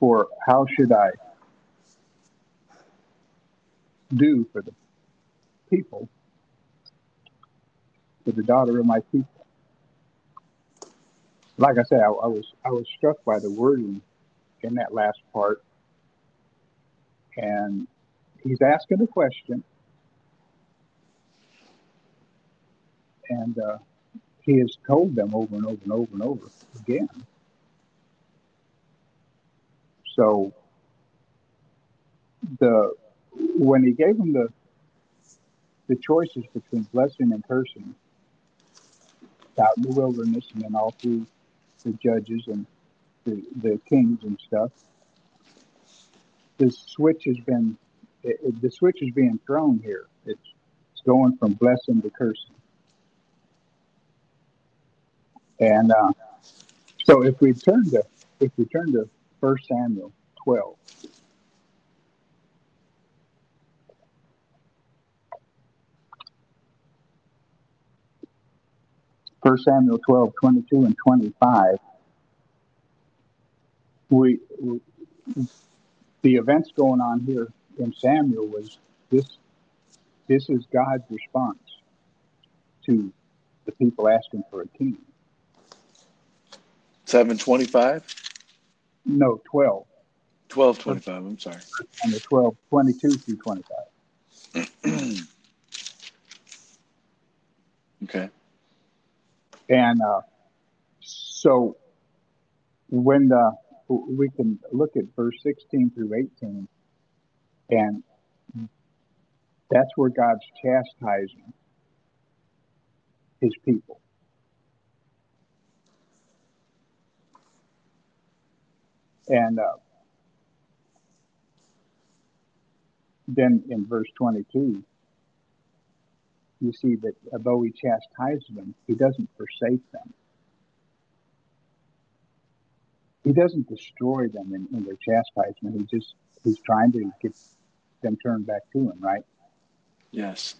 for how should I do for the people, for the daughter of my people. Like I said, I, I was I was struck by the wording in that last part, and he's asking a question, and uh, he has told them over and over and over and over again. So the when he gave them the the choices between blessing and cursing out in the wilderness and then all through the judges and the, the kings and stuff, the switch has been it, it, the switch is being thrown here. It's it's going from blessing to cursing. And uh, so if we turn to if we turn to First Samuel twelve. First Samuel 12, 22 and 25, we, we, the events going on here in Samuel was this this is God's response to the people asking for a king. 725? No, 12. 1225, I'm sorry. And the 12, 22 through 25. okay. And uh, so when the, we can look at verse 16 through 18, and that's where God's chastising his people. And uh, then in verse 22, you see that although he chastises them, he doesn't forsake them. He doesn't destroy them in, in their chastisement. He just he's trying to get them turned back to him, right? Yes.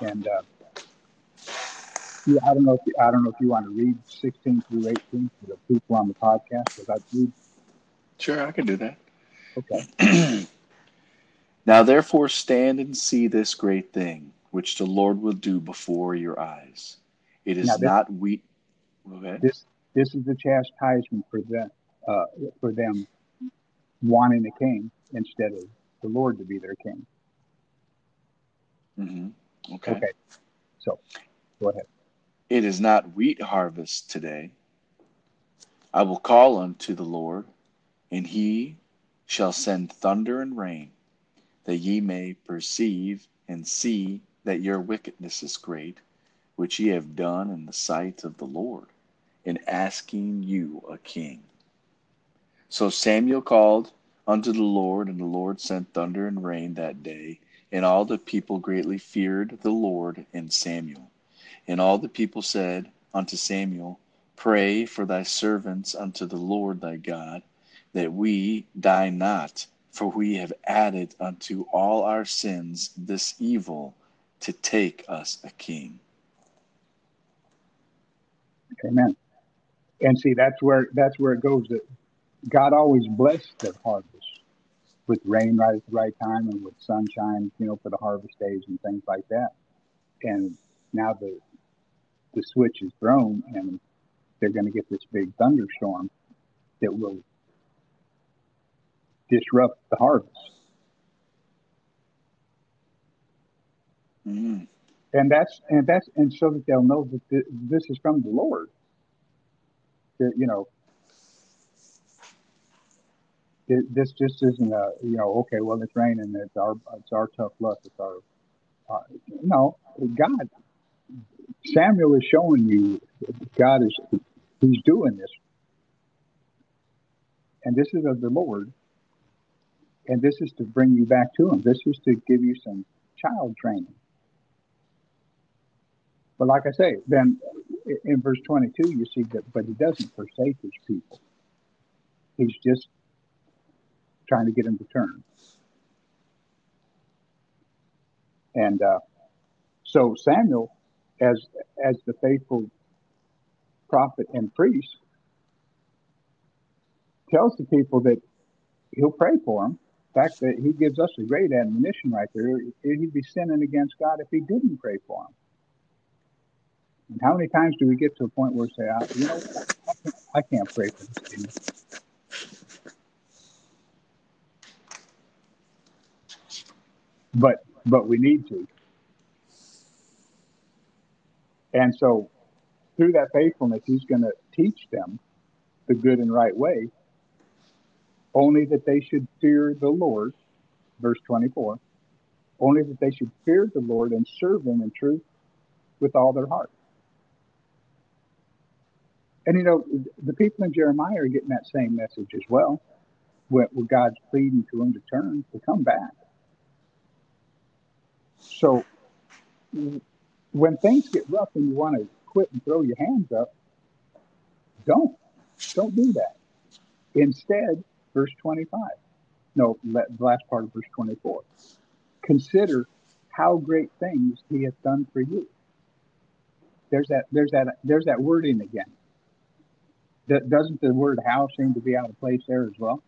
And uh, yeah, I don't know if you, I don't know if you want to read 16 through 18 for the people on the podcast. Because I read. Sure, I can do that. Okay. now, therefore, stand and see this great thing which the Lord will do before your eyes. It is this, not wheat. Okay. This this is the chastisement for them uh, for them wanting a king instead of the Lord to be their king. Mm-hmm. Okay. Okay. So, go ahead. It is not wheat harvest today. I will call unto the Lord, and he shall send thunder and rain, that ye may perceive and see that your wickedness is great, which ye have done in the sight of the Lord, in asking you a king. So Samuel called unto the Lord, and the Lord sent thunder and rain that day, and all the people greatly feared the Lord and Samuel. And all the people said unto Samuel, Pray for thy servants unto the Lord thy God, that we die not, for we have added unto all our sins this evil to take us a king. Amen. And see, that's where that's where it goes. That God always blessed the harvest with rain right at the right time and with sunshine, you know, for the harvest days and things like that. And now the the switch is thrown, and they're going to get this big thunderstorm that will disrupt the harvest. Mm-hmm. And that's and that's and so that they'll know that this is from the Lord. That you know, it, this just isn't a you know okay well it's raining it's our it's our tough luck it's our uh, no God Samuel is showing you God is he's doing this and this is of the Lord and this is to bring you back to him this is to give you some child training but like I say, then in verse 22, you see that, but he doesn't forsake his people. He's just trying to get them to turn. And uh, so Samuel, as as the faithful prophet and priest, tells the people that he'll pray for them. Fact, that he gives us a great admonition right there. He'd be sinning against God if he didn't pray for him. And how many times do we get to a point where we say, ah, you know, I can't pray for this thing. But but we need to. And so through that faithfulness, he's going to teach them the good and right way, only that they should fear the Lord, verse 24, only that they should fear the Lord and serve him in truth with all their heart. And you know, the people in Jeremiah are getting that same message as well, where, God's pleading to them to turn, to come back. So when things get rough and you want to quit and throw your hands up, don't. Don't do that. Instead, verse 25. No, the last part of verse 24. Consider how great things he hath done for you. There's that there's that there's that wording again. That doesn't the word how seem to be out of place there as well?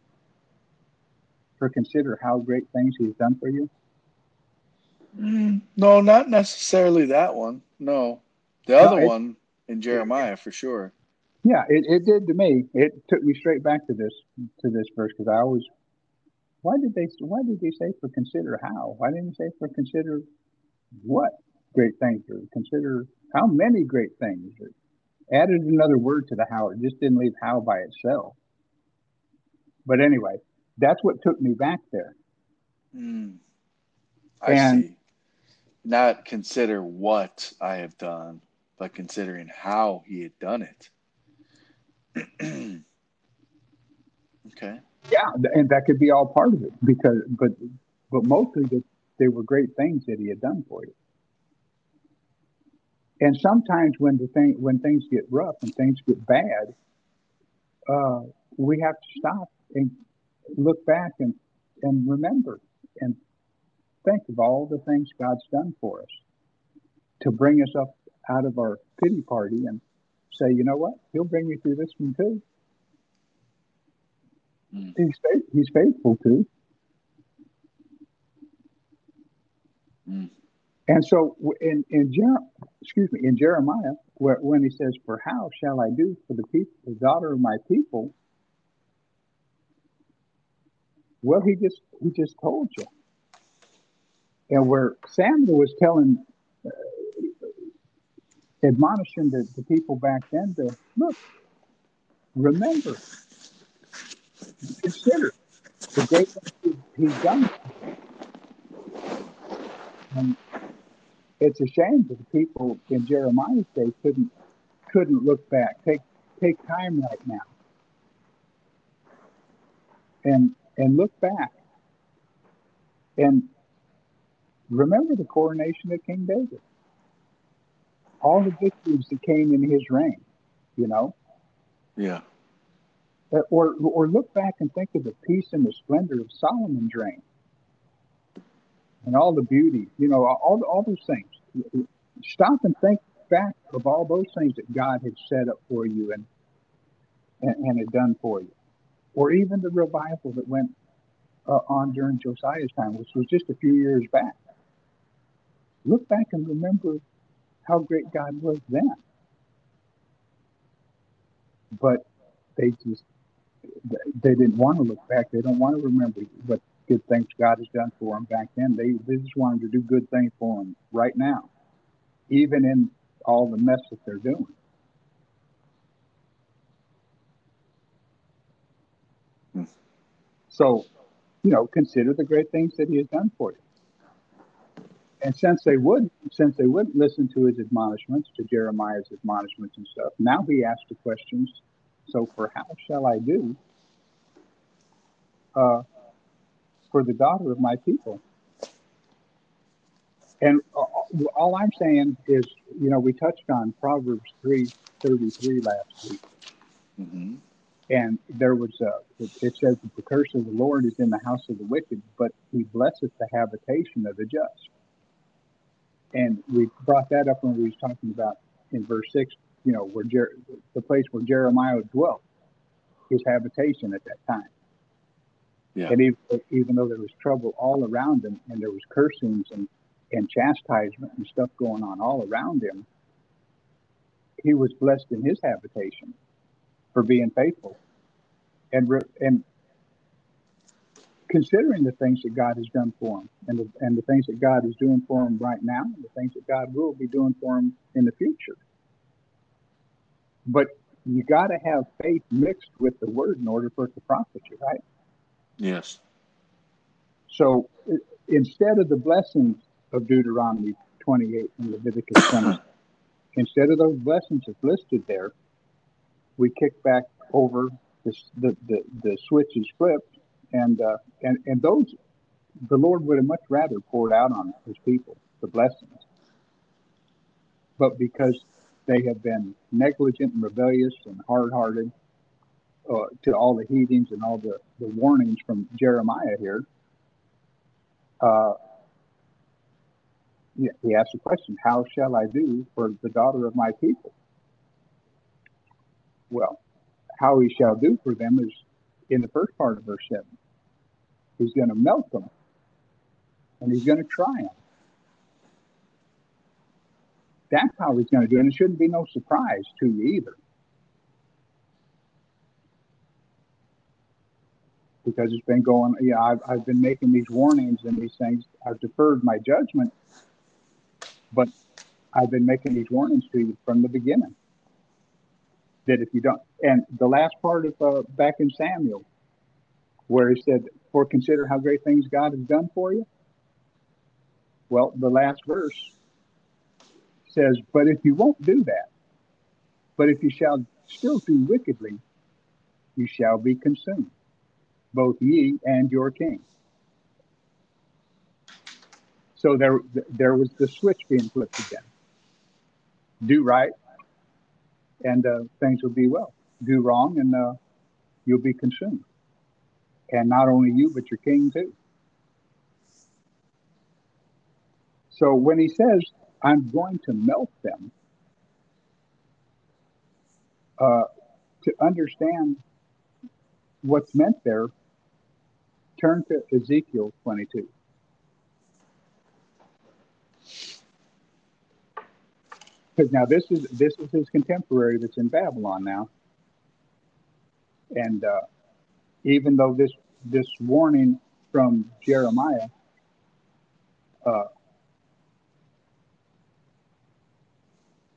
For consider how great things he's done for you. Mm, no, not necessarily that one. No, the other one in Jeremiah for sure. Yeah, it, it did to me. It took me straight back to this to this verse because I always, why did they why did they say for consider how? Why didn't they say for consider what great things or consider how many great things? Or added another word to the how. It just didn't leave how by itself. But anyway, that's what took me back there. Mm, I and, see not consider what I have done, but considering how he had done it. okay. Yeah, and that could be all part of it because, but, but mostly that they were great things that he had done for you. And sometimes when the thing when things get rough and things get bad, uh, we have to stop and look back and and remember and think of all the things God's done for us to bring us up out of our pity party and say, you know what? He'll bring you through this one too. Mm. He's, he's faithful too. Mm. And so in, in Jer- excuse me, in Jeremiah, where, when he says, for how shall I do for the people, the daughter of my people? Well, he just, he just told you and where Samuel was telling, uh, admonishing the, the people back then to look, remember, consider the great things he's done. And it's a shame that the people in Jeremiah's day couldn't couldn't look back. Take take time right now and and look back and Remember the coronation of King David. All the victories that came in his reign, you know? Yeah. Uh, or, or look back and think of the peace and the splendor of Solomon's reign and all the beauty, you know, all, all those things. Stop and think back of all those things that God had set up for you and, and, and had done for you. Or even the revival that went uh, on during Josiah's time, which was just a few years back look back and remember how great God was then. But they just they didn't want to look back. They don't want to remember what good things God has done for them back then. They they just wanted to do good things for them right now, even in all the mess that they're doing. Hmm. So, you know, consider the great things that He has done for you and since they would since they wouldn't listen to his admonishments to jeremiah's admonishments and stuff now he asked the questions so for how shall i do uh, for the daughter of my people? And all i'm saying is you know we touched on proverbs 333 last week. Mm-hmm. and there was a it says the curse of the lord is in the house of the wicked but he blesseth the habitation of the just and we brought that up when we was talking about in verse six, you know, where Jer- the place where Jeremiah dwelt, his habitation at that time. Yeah. And even, even though there was trouble all around him and there was cursings and, and chastisement and stuff going on all around him, he was blessed in his habitation for being faithful. And, re- and considering the things that God has done for him and the, and the things that God is doing for him right now, and the things that God will be doing for him in the future. But you got to have faith mixed with the word in order for it to profit you, right? Yes. So instead of the blessings of Deuteronomy 28 and Leviticus 20, instead of those blessings that's listed there, we kick back over the, the, the, the switch is flipped and uh, and and those the Lord would have much rather poured out on His people the blessings, but because they have been negligent and rebellious and hard-hearted uh, to all the heedings and all the, the warnings from Jeremiah here, uh, he, he asked the question, "How shall I do for the daughter of my people?" Well, how he shall do for them is in the first part of verse seven. He's going to melt them and he's going to try them. That's how he's going to do it. And it shouldn't be no surprise to you either. Because it's been going, yeah, I've, I've been making these warnings and these things. I've deferred my judgment, but I've been making these warnings to you from the beginning. That if you don't, and the last part of uh, back in Samuel, where he said, For consider how great things God has done for you. Well, the last verse says, But if you won't do that, but if you shall still do wickedly, you shall be consumed, both ye and your king. So there, there was the switch being flipped again. Do right, and uh, things will be well. Do wrong, and uh, you'll be consumed. And not only you, but your king too. So when he says, I'm going to melt them, uh, to understand what's meant there, turn to Ezekiel 22. Because now this is this is his contemporary that's in Babylon now, and uh, even though this this warning from Jeremiah uh,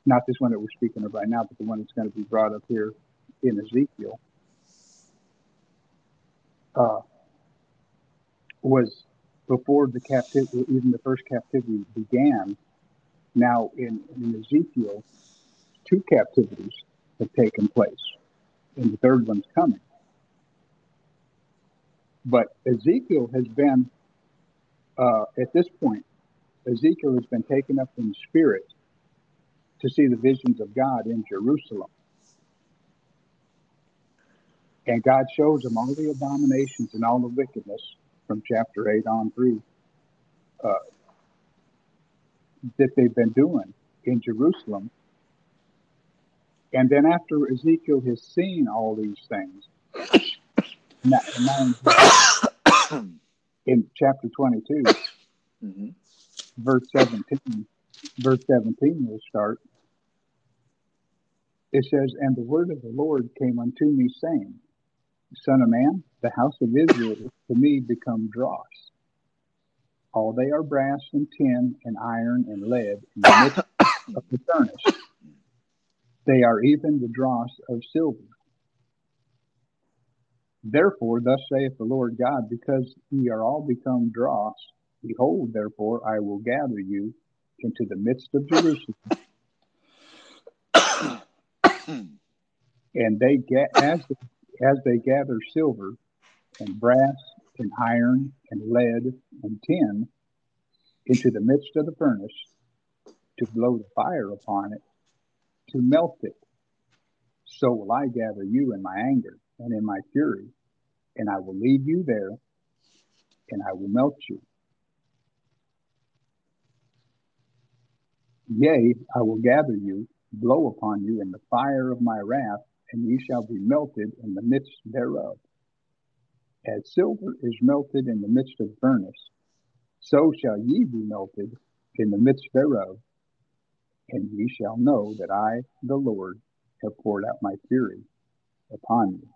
not this one that we're speaking of right now, but the one that's going to be brought up here in Ezekiel, uh, was before the captivity, even the first captivity began. Now in, in Ezekiel, two captivities have taken place, and the third one's coming. But Ezekiel has been, uh, at this point, Ezekiel has been taken up in spirit to see the visions of God in Jerusalem. And God shows him all the abominations and all the wickedness from chapter 8 on through uh, that they've been doing in Jerusalem. And then after Ezekiel has seen all these things, in chapter 22, hmm verse 17, verse 17 will start. It says, And the word of the Lord came unto me, saying, Son of man, the house of Israel to me become dross. All they are brass and tin and iron and lead in the midst of the furnace. They are even the dross of silver. Therefore, thus saith the Lord God, because ye are all become dross, behold, therefore, I will gather you into the midst of Jerusalem, and they get as as they gather silver and brass and iron and lead and tin into the midst of the furnace to blow the fire upon it to melt it. So will i gather you in my anger and in my fury and i will leave you there and i will melt you. Yea i will gather you blow upon you in the fire of my wrath and ye shall be melted in the midst thereof as silver is melted in the midst of furnace, so shall ye be melted in the midst thereof, and ye shall know that I, the Lord, have poured out my fury upon you.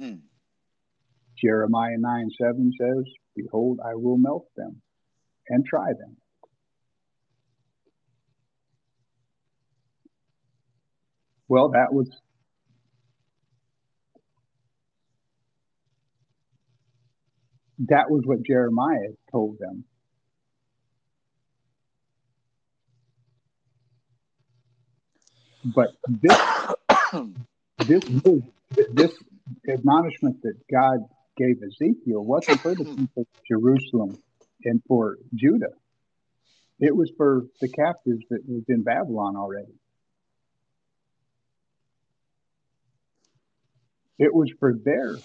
Jeremiah 9 7 says, Behold, I will melt them and try them. Well, that was that was what Jeremiah told them. But this this this admonishment that God gave Ezekiel wasn't for the people of Jerusalem and for Judah. It was for the captives that was in Babylon already. It was for their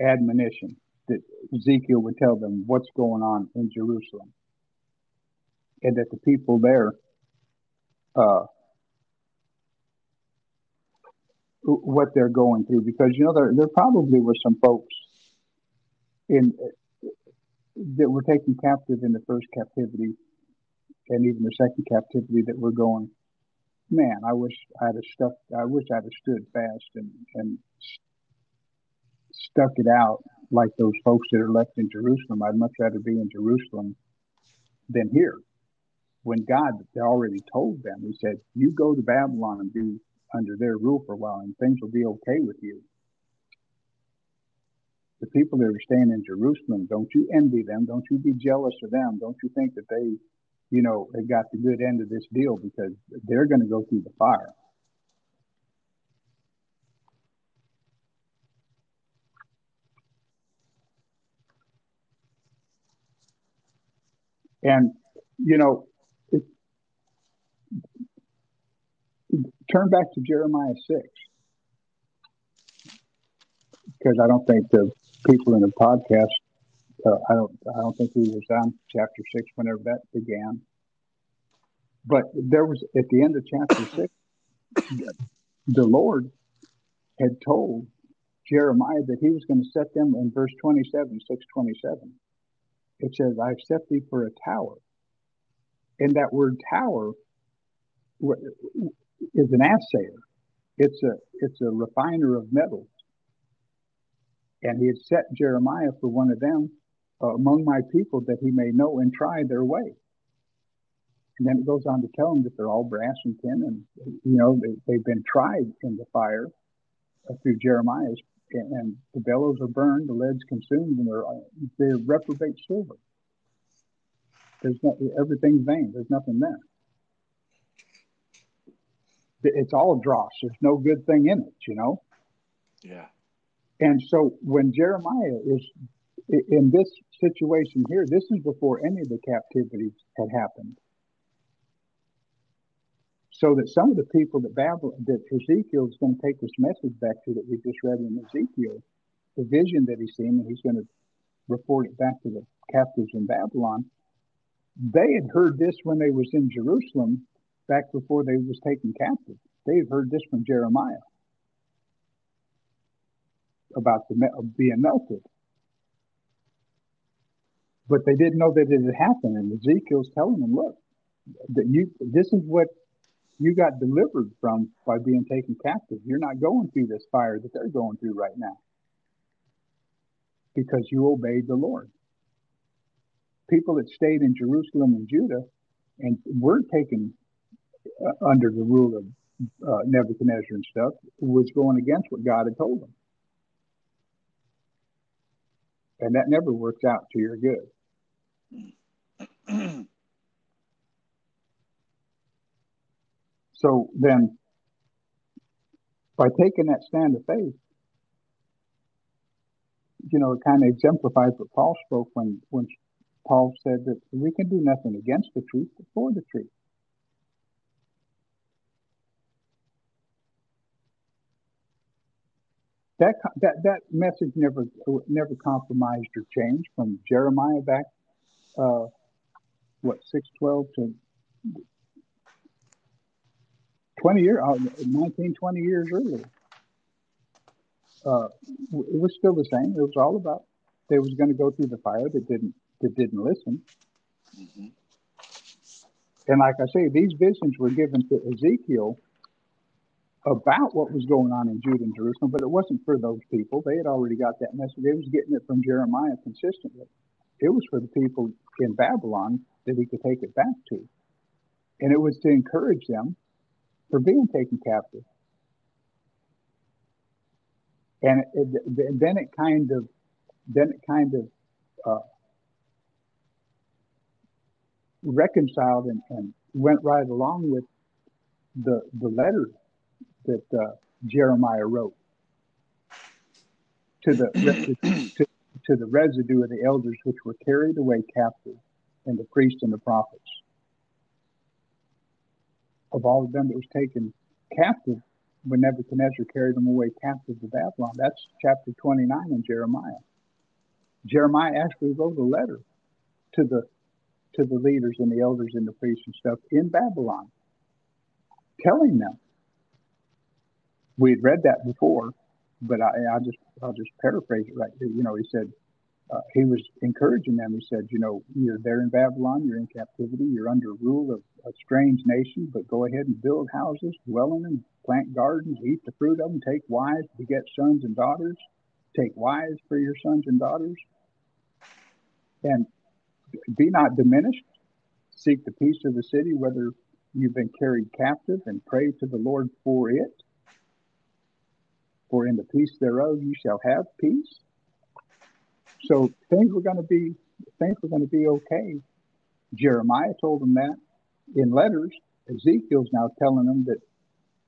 admonition that Ezekiel would tell them what's going on in Jerusalem. And that the people there uh, what they're going through because you know there there probably were some folks in that were taken captive in the first captivity and even the second captivity that were going man i wish i'd have stuck i wish i'd have stood fast and and stuck it out like those folks that are left in jerusalem i'd much rather be in jerusalem than here when god already told them he said you go to babylon and be under their rule for a while and things will be okay with you the people that are staying in Jerusalem, don't you envy them? Don't you be jealous of them? Don't you think that they, you know, they got the good end of this deal because they're going to go through the fire. And, you know, it, turn back to Jeremiah 6 because I don't think the people in the podcast. Uh, I don't. I don't think we was on chapter six whenever that began. But there was at the end of chapter six, the Lord had told Jeremiah that He was going to set them in verse twenty-seven, six twenty-seven. It says, "I've set thee for a tower," and that word "tower" is an assayer. It's a it's a refiner of metals and he had set Jeremiah for one of them uh, among my people that he may know and try their way. And then it goes on to tell them that they're all brass and tin, and you know they, have been tried in the fire uh, through Jeremiah's, and, the bellows are burned, the lead's consumed, and they're they're reprobate silver. There's no everything's vain. There's nothing there. It's all dross. There's no good thing in it, you know. Yeah. And so when Jeremiah is in this situation here, this is before any of the captivities had happened. So that some of the people that Babylon, that Ezekiel is going to take this message back to that we just read in Ezekiel, the vision that he's seen, and he's going to report it back to the captives in Babylon. They had heard this when they was in Jerusalem back before they was taken captive. They had heard this from Jeremiah about the being melted. But they didn't know that it had happened. And Ezekiel's telling them, look, that you this is what you got delivered from by being taken captive. You're not going through this fire that they're going through right now because you obeyed the Lord. People that stayed in Jerusalem and Judah and weren't taken uh, under the rule of uh, Nebuchadnezzar and stuff was going against what God had told them and that never works out to your good. so then, by taking that stand of faith, you know, it kind of exemplifies what Paul spoke when when Paul said that we can do nothing against the truth, but for the truth. that that that message never never compromised or changed from Jeremiah back uh, what six twelve to 20 years uh, 19 20 years earlier uh, it was still the same. It was all about they was going to go through the fire that didn't that didn't listen. Mm-hmm. And like I say, these visions were given to Ezekiel about what was going on in Judah and Jerusalem, but it wasn't for those people. They had already got that message. They was getting it from Jeremiah consistently. It was for the people in Babylon that he could take it back to. And it was to encourage them for being taken captive. And it, it, then it kind of, then it kind of uh, reconciled and, and went right along with the the letter that uh, Jeremiah wrote to the to, to the residue of the elders which were carried away captive, and the priests and the prophets. Of all of them that was taken captive when Nebuchadnezzar carried them away captive to Babylon. That's chapter 29 in Jeremiah. Jeremiah actually wrote a letter to the to the leaders and the elders and the priests and stuff in Babylon, telling them. We had read that before, but I, I just I'll just paraphrase it right. You know, he said uh, he was encouraging them. He said, you know, you're there in Babylon, you're in captivity, you're under rule of a strange nation, but go ahead and build houses, dwell in them, plant gardens, eat the fruit of them, take wives, beget sons and daughters, take wives for your sons and daughters, and be not diminished. Seek the peace of the city, whether you've been carried captive, and pray to the Lord for it. For in the peace thereof you shall have peace. So things were going to be things were going to be okay. Jeremiah told them that in letters. Ezekiel's now telling them that,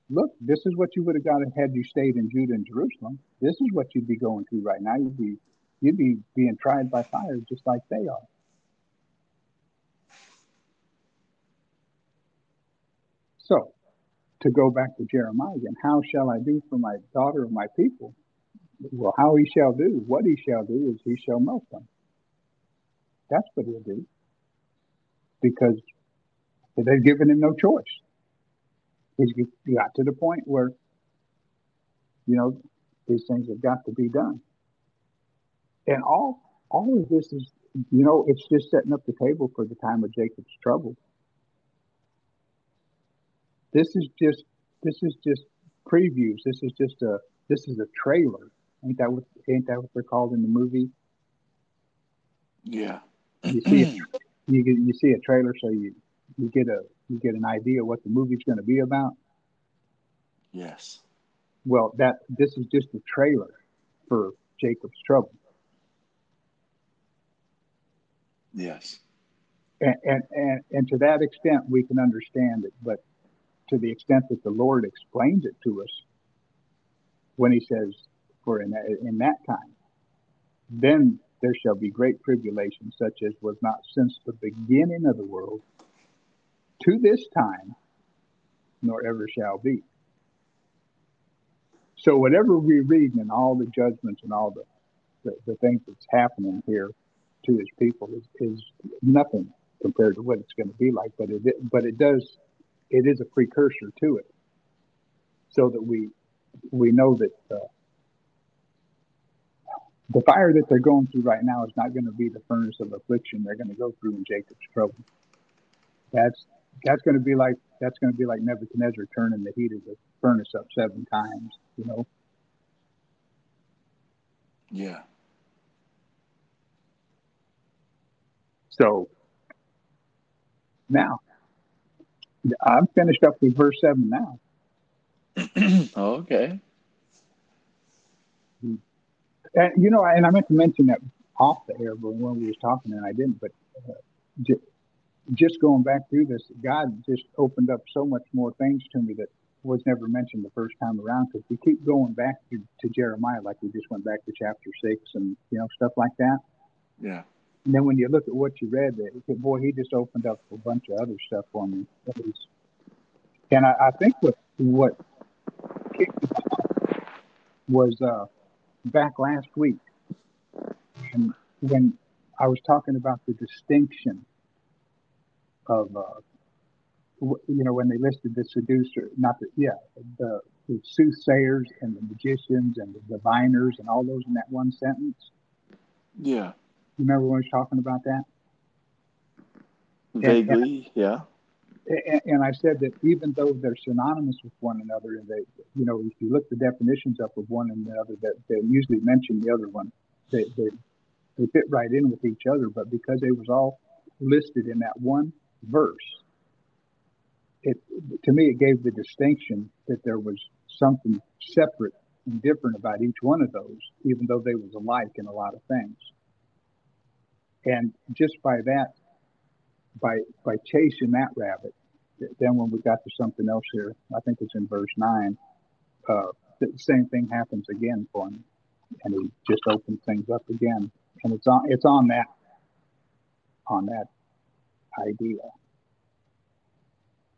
look, this is what you would have got had you stayed in Judah and Jerusalem. This is what you'd be going through right now. You'd be you'd be being tried by fire just like they are. So, to go back to Jeremiah again, how shall I do for my daughter of my people? Well, how he shall do, what he shall do is he shall melt them. That's what he'll do. Because they've given him no choice. He's got to the point where, you know, these things have got to be done. And all all of this is, you know, it's just setting up the table for the time of Jacob's trouble. This is just this is just previews. This is just a this is a trailer. Ain't that what ain't that what they're called in the movie? Yeah. You see a, you you see a trailer, so you you get a you get an idea what the movie's going to be about. Yes. Well, that this is just a trailer for Jacob's trouble. Yes. And, and and and to that extent, we can understand it. But to the extent that the Lord explains it to us when he says, for in that, in that time, then there shall be great tribulation, such as was not since the beginning of the world to this time, nor ever shall be. So whatever we read in all the judgments and all the, the, the things that's happening here to his people is, is nothing compared to what it's going to be like. But it but it does it is a precursor to it, so that we we know that uh, the fire that they're going through right now is not going to be the furnace of affliction they're going to go through in Jacob's trouble. That's that's going to be like that's going to be like Nebuchadnezzar turning the heat of the furnace up seven times. You know. Yeah. So now I'm finished up with verse seven now. okay. And you know, and I meant to mention that off the air, but when we was talking, and I didn't. But uh, just, going back through this, God just opened up so much more things to me that was never mentioned the first time around. Because we keep going back to, to Jeremiah, like we just went back to chapter six, and you know stuff like that. Yeah. And then when you look at what you read, boy, he just opened up a bunch of other stuff for me. And I, I think what what was uh, back last week, and when I was talking about the distinction of, uh, you know, when they listed the seducer, not the, yeah, the the soothsayers and the magicians and the diviners and all those in that one sentence. Yeah. You remember when I was talking about that? Vaguely, yeah. And, and I said that even though they're synonymous with one another, and they, you know, if you look the definitions up of one and the other, that they usually mention the other one. They, they they fit right in with each other, but because they was all listed in that one verse, it to me it gave the distinction that there was something separate and different about each one of those, even though they was alike in a lot of things. And just by that, by by chasing that rabbit, then when we got to something else here, I think it's in verse nine, uh, the same thing happens again for him, and he just opens things up again, and it's on it's on that on that idea.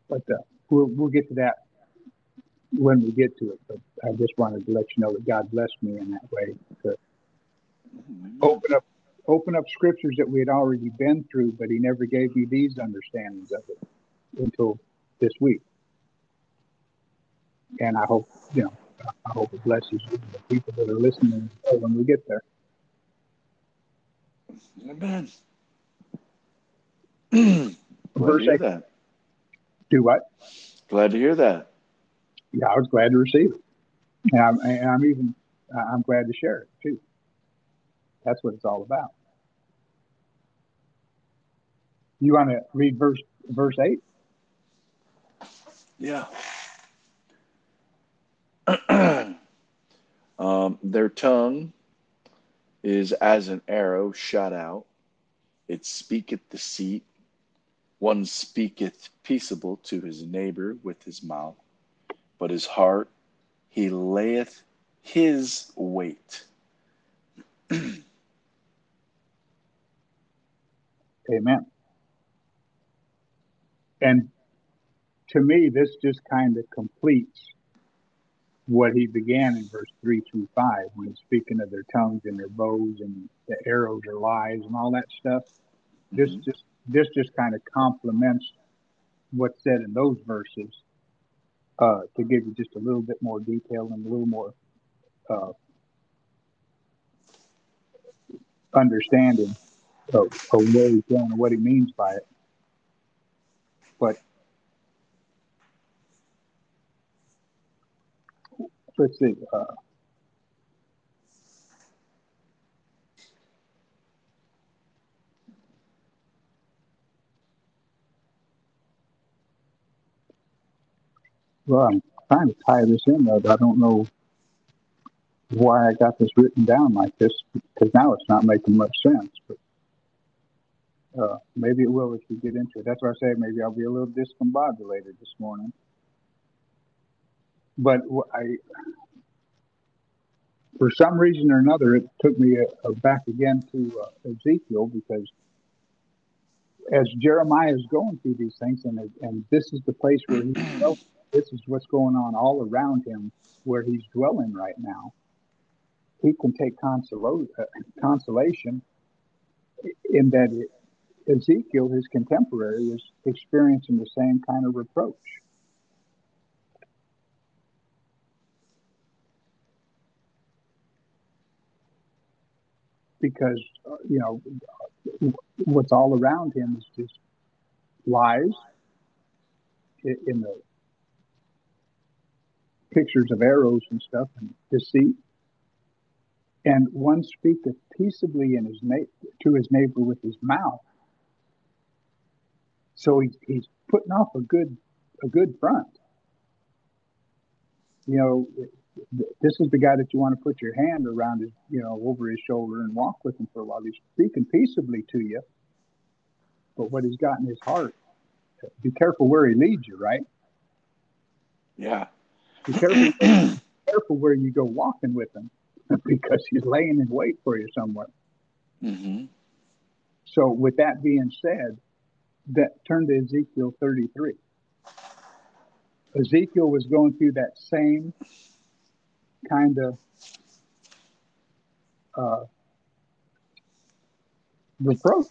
But uh, we'll we'll get to that when we get to it. But I just wanted to let you know that God blessed me in that way to open up open up scriptures that we had already been through, but He never gave me these understandings of it until this week. And I hope you know I hope it blesses you, the people that are listening when we get there. Amen. Glad to hear that. Do what? Glad to hear that. Yeah, I was glad to receive it, and I'm, and I'm even I'm glad to share it too. That's what it's all about. You want to read verse verse eight? Yeah. um, their tongue is as an arrow shot out. It speaketh deceit. One speaketh peaceable to his neighbor with his mouth, but his heart he layeth his wait. Amen. And to me, this just kind of completes what he began in verse 3 through 5 when he's speaking of their tongues and their bows and the arrows or lies and all that stuff. This Mhm. just this just kind of complements what's said in those verses uh, to give you just a little bit more detail and a little more uh, understanding of, of where he's going and what he means by it. But let's see. Uh, well, I'm trying to tie this in, but I don't know why I got this written down like this because now it's not making much sense. But uh, maybe it will if we get into it. That's why I say maybe I'll be a little discombobulated this morning. But I, for some reason or another, it took me uh, back again to uh, Ezekiel because as Jeremiah is going through these things, and and this is the place where dwelling. This is what's going on all around him, where he's dwelling right now. He can take consolation in that Ezekiel, his contemporary, is experiencing the same kind of reproach. Because you know what's all around him is just lies in the pictures of arrows and stuff and deceit. And one speaketh peaceably in his na- to his neighbor with his mouth. So he's, putting off a good a good front. You know, this is the guy that you want to put your hand around his, you know, over his shoulder and walk with him for a while. He's speaking peaceably to you, but what he's got in his heart, be careful where he leads you, right? Yeah. Be careful, be careful where you go walking with him because he's laying in wait for you somewhere. hmm So, with that being said, that turn to Ezekiel 33. Ezekiel was going through that same kind of uh, reproach,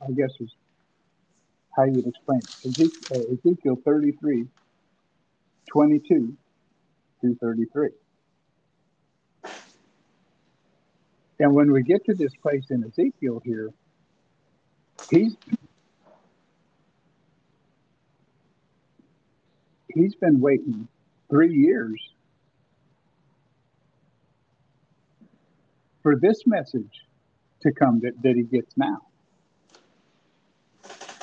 I guess is how you'd explain it. Ezekiel, uh, Ezekiel 33, 22 233. And when we get to this place in Ezekiel here, he's he's been waiting three years for this message to come that, that he gets now.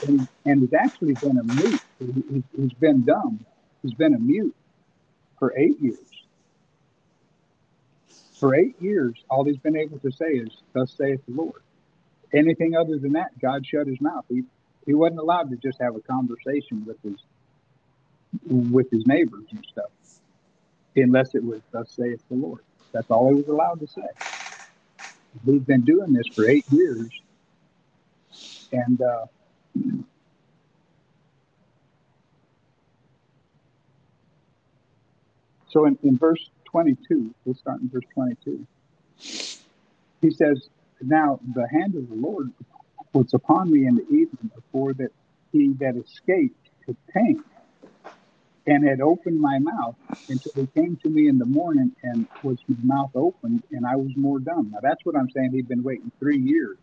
And, and he's actually been a mute. He, he's been dumb. He's been a mute for eight years. For eight years, all he's been able to say is, Thus saith the Lord. Anything other than that, God shut his mouth. He, he wasn't allowed to just have a conversation with his with his neighbors and stuff, unless it was "Thus saith the Lord." That's all he was allowed to say. We've been doing this for eight years, and uh, so in, in verse 22, we'll start in verse 22. He says, Now the hand of the Lord was upon me in the evening before that he that escaped came and had opened my mouth until he came to me in the morning and was his mouth opened and I was more dumb. Now that's what I'm saying. He'd been waiting three years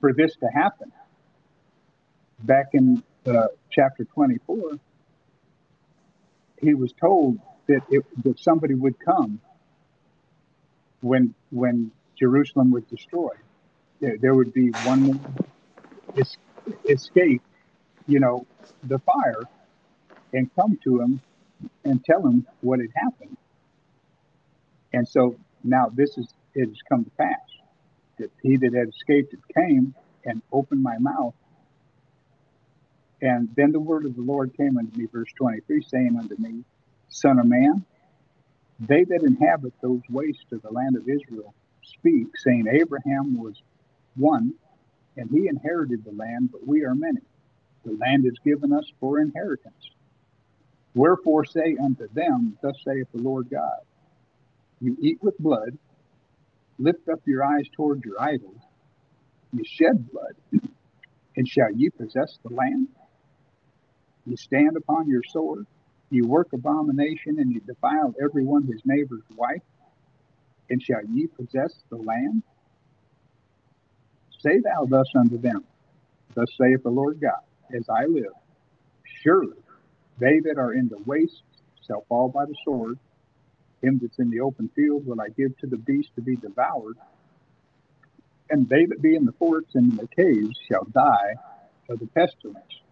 for this to happen. Back in uh, chapter 24, he was told that it, that somebody would come when when Jerusalem was destroyed. There, there would be one es- escape, you know, the fire and come to him and tell him what had happened. And so now this is it has come to pass that he that had escaped it came and opened my mouth. And then the word of the Lord came unto me, verse 23, saying unto me, Son of man, they that inhabit those wastes of the land of Israel speak, saying, Abraham was one, and he inherited the land, but we are many. The land is given us for inheritance. Wherefore say unto them, Thus saith the Lord God, You eat with blood, lift up your eyes toward your idols, you shed blood, and shall ye possess the land? You stand upon your sword, you work abomination, and you defile every one his neighbor's wife, and shall ye possess the land? Say thou thus unto them, Thus saith the Lord God, as I live, surely they that are in the waste shall fall by the sword. Him that's in the open field will I give to the beast to be devoured. And they that be in the forts and in the caves shall die of the pestilence.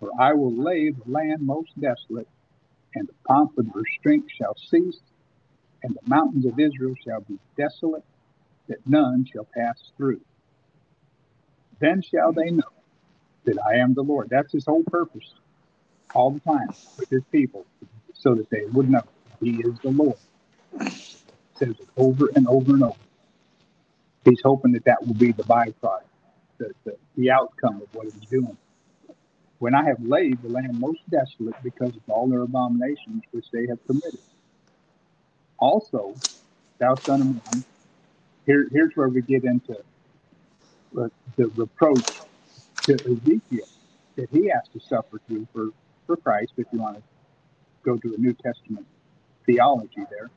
For I will lay the land most desolate, and the pomp of her strength shall cease, and the mountains of Israel shall be desolate, that none shall pass through. Then shall they know that I am the Lord. That's his whole purpose all the time with his people so that they would know he is the Lord. Says it over and over and over. He's hoping that that will be the byproduct, the, the, the outcome of what he's doing. When I have laid the land most desolate because of all their abominations which they have committed. Also, thou son of man, here, here's where we get into uh, the reproach to Ezekiel that he has to suffer through for for Christ, if you want to go to a New Testament theology there.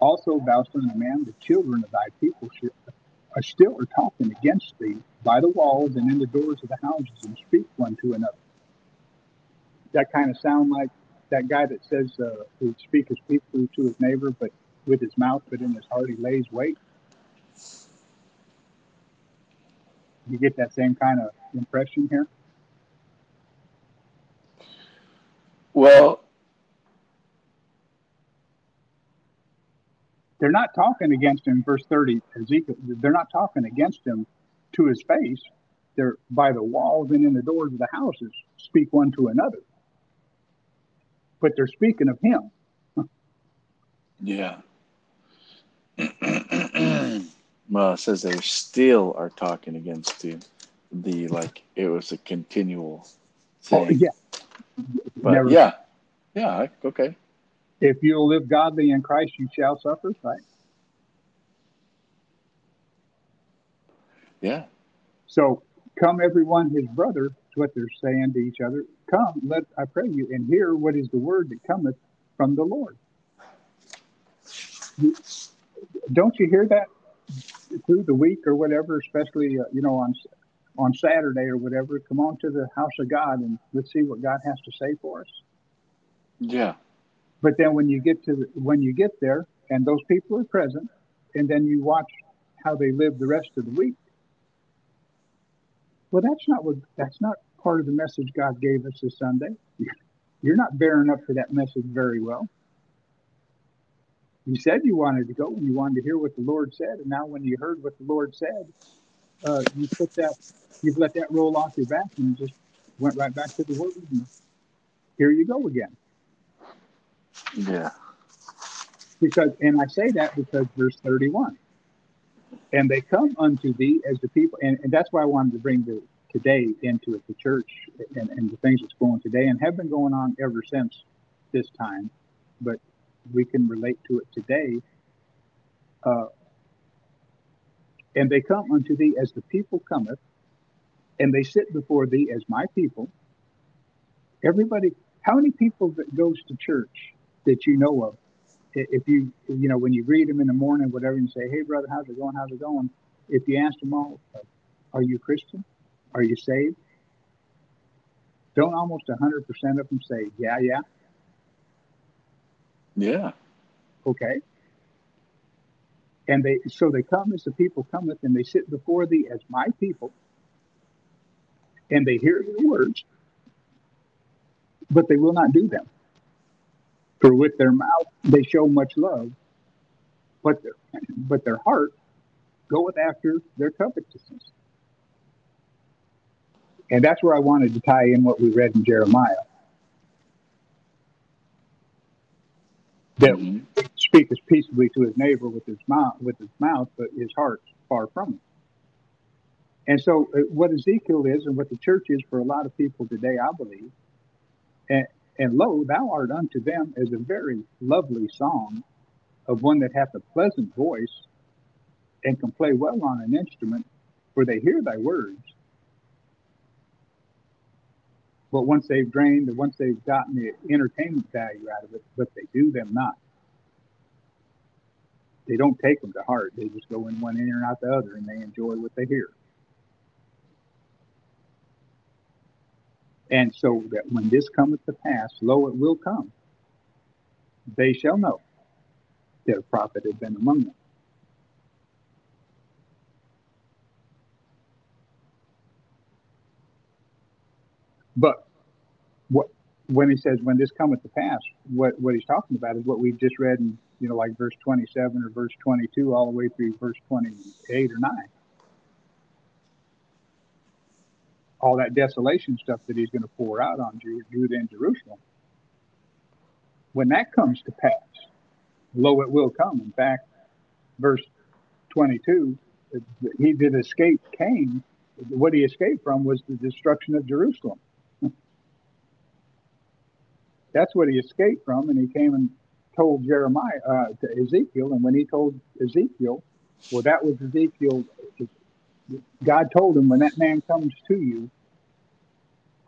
Also, thou son of man, the children of thy people should, still are talking against thee by the walls and in the doors of the houses and speak one to another. That kind of sound like that guy that says uh, he speaks peacefully to his neighbor, but with his mouth, but in his heart he lays wait. You get that same kind of impression here. Well, they're not talking against him, verse 30, Ezekiel, they're not talking against him to his face. They're by the walls and in the doors of the houses, speak one to another. But they're speaking of him. yeah. well, it says they still are talking against you. The like it was a continual oh, thing. Oh, yeah. But Never- yeah, yeah, okay. If you'll live godly in Christ, you shall suffer, right? Yeah, So come everyone his brother, is what they're saying to each other. Come, let I pray you, and hear what is the word that cometh from the Lord. Don't you hear that through the week or whatever, especially uh, you know on on Saturday or whatever? Come on to the house of God and let's see what God has to say for us. Yeah. But then when you get to the, when you get there and those people are present, and then you watch how they live the rest of the week. Well, that's not what that's not part of the message God gave us this Sunday. You're not bearing up for that message very well. You said you wanted to go and you wanted to hear what the Lord said, and now when you heard what the Lord said, uh, you put that you've let that roll off your back and just went right back to the word. Here you go again. Yeah. Because, and I say that because verse 31, and they come unto thee as the people, and, and that's why I wanted to bring the today into it, the church and, and the things that's going today and have been going on ever since this time, but we can relate to it today. Uh, and they come unto thee as the people cometh, and they sit before thee as my people. Everybody, how many people that goes to church that you know of if you you know when you greet them in the morning, whatever, you say, "Hey, brother, how's it going? How's it going?" If you ask them all, "Are you Christian? Are you saved?" Don't almost hundred percent of them say, "Yeah, yeah." Yeah. Okay. And they so they come as the people cometh, and they sit before thee as my people, and they hear your words, but they will not do them. For with their mouth they show much love, but their, but their heart goeth after their covetousness. And that's where I wanted to tie in what we read in Jeremiah. That mm-hmm. speaketh peaceably to his neighbor with his mouth, with his mouth, but his heart far from him. And so, uh, what Ezekiel is, and what the church is for a lot of people today, I believe, and, and lo, thou art unto them as a very lovely song of one that hath a pleasant voice and can play well on an instrument, for they hear thy words. But once they've drained, and once they've gotten the entertainment value out of it, but they do them not. They don't take them to heart. They just go in one ear and out the other, and they enjoy what they hear. And so that when this cometh to pass, lo, it will come. They shall know that a prophet had been among them. But what when he says when this cometh to pass, what, what he's talking about is what we've just read in, you know, like verse 27 or verse 22 all the way through verse 28 or 9. All that desolation stuff that he's going to pour out on Judah and Jerusalem. When that comes to pass, lo, it will come. In fact, verse 22, he did escape came. What he escaped from was the destruction of Jerusalem. That's what he escaped from, and he came and told Jeremiah uh, to Ezekiel. And when he told Ezekiel, well, that was Ezekiel God told him, when that man comes to you,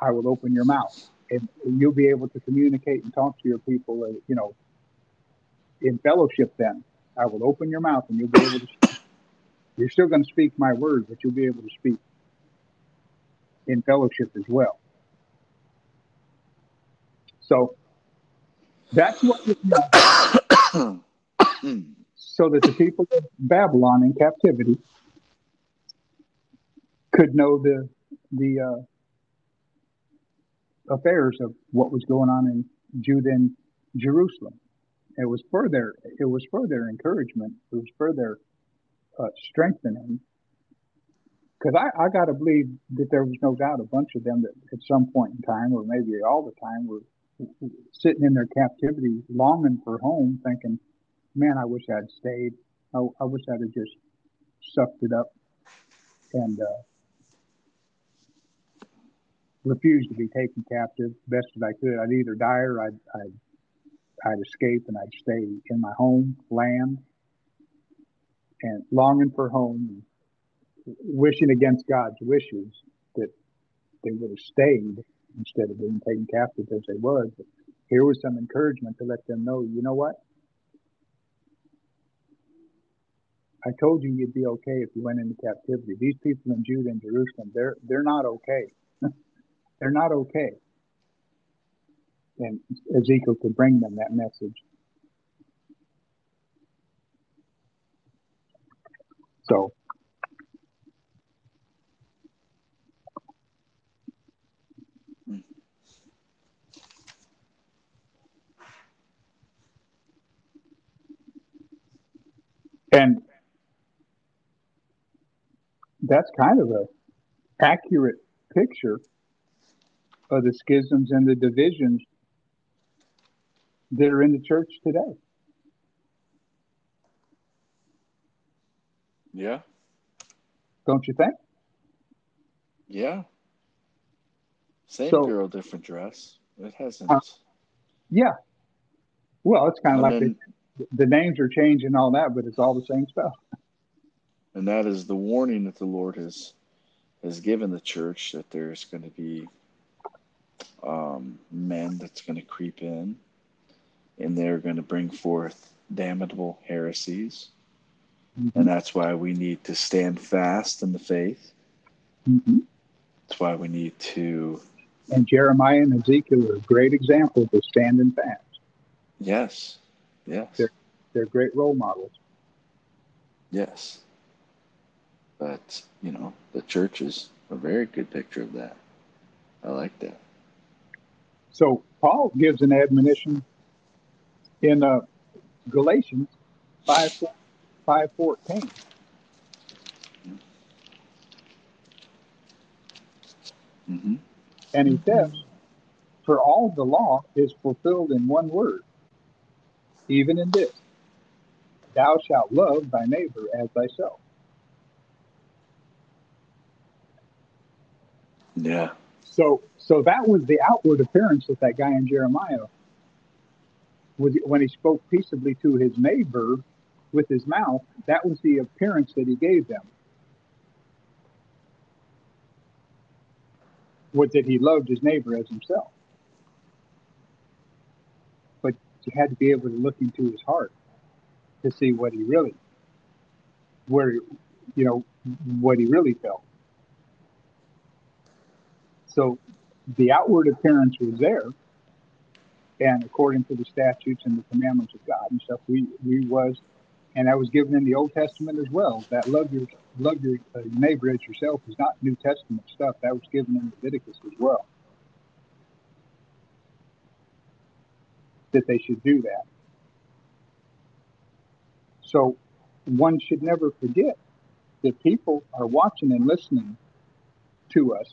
I will open your mouth, and you'll be able to communicate and talk to your people. Uh, you know, in fellowship. Then I will open your mouth, and you'll be able to. Speak. You're still going to speak my word, but you'll be able to speak in fellowship as well. So that's what. So that the people of Babylon in captivity could know the the uh, affairs of what was going on in Judah and Jerusalem. It was for their it was for their encouragement. It was for their uh, strengthening. Because I, I got to believe that there was no doubt a bunch of them that at some point in time, or maybe all the time, were sitting in their captivity, longing for home, thinking, "Man, I wish I'd stayed. I, I wish I'd have just sucked it up and uh, refused to be taken captive best as I could. I'd either die or I'd, I'd, I'd escape and I'd stay in my home land and longing for home wishing against God's wishes that they would have stayed instead of being taken captive as they was. But here was some encouragement to let them know, you know what? I told you you'd be okay if you went into captivity. These people in Judah and Jerusalem, they're they're not okay. They're not okay. And Ezekiel could bring them that message. So and that's kind of a accurate picture of the schisms and the divisions that are in the church today. Yeah. Don't you think? Yeah. Same So- girl, different dress. It hasn't. Uh, Yeah. Well, it's kind of like then- the, the names are changing and all that, but it's all the same stuff. and that is the warning that the Lord has has given the church that there's going to be um, men that's going to creep in, and they're going to bring forth damnable heresies, and that's why we need to stand fast in the faith. Mhm. That's why we need to, And Jeremiah and Ezekiel are great examples of standing fast. yes, yes, Sure. They're great role models. yes. But you know, the church is a very good picture of that. I like that. So Paul gives an admonition in uh, Galatians 5, 5.14. hmm And he says, For all the law is fulfilled in one word, even in this Thou shalt love thy neighbor as thyself. Yeah. So, so that was the outward appearance of that guy in Jeremiah. When he spoke peaceably to his neighbor with his mouth, that was the appearance that he gave them. Was that he loved his neighbor as himself. But you had to be able to look into his heart to see what he really, where, you know, what he really felt. So the outward appearance was there, and according to the statutes and the commandments of God and stuff, we we was, and that was given in the Old Testament as well. That love your love your uh, neighbor as yourself is not New Testament stuff. That was given in Leviticus as well. That they should do that. So one should never forget that people are watching and listening to us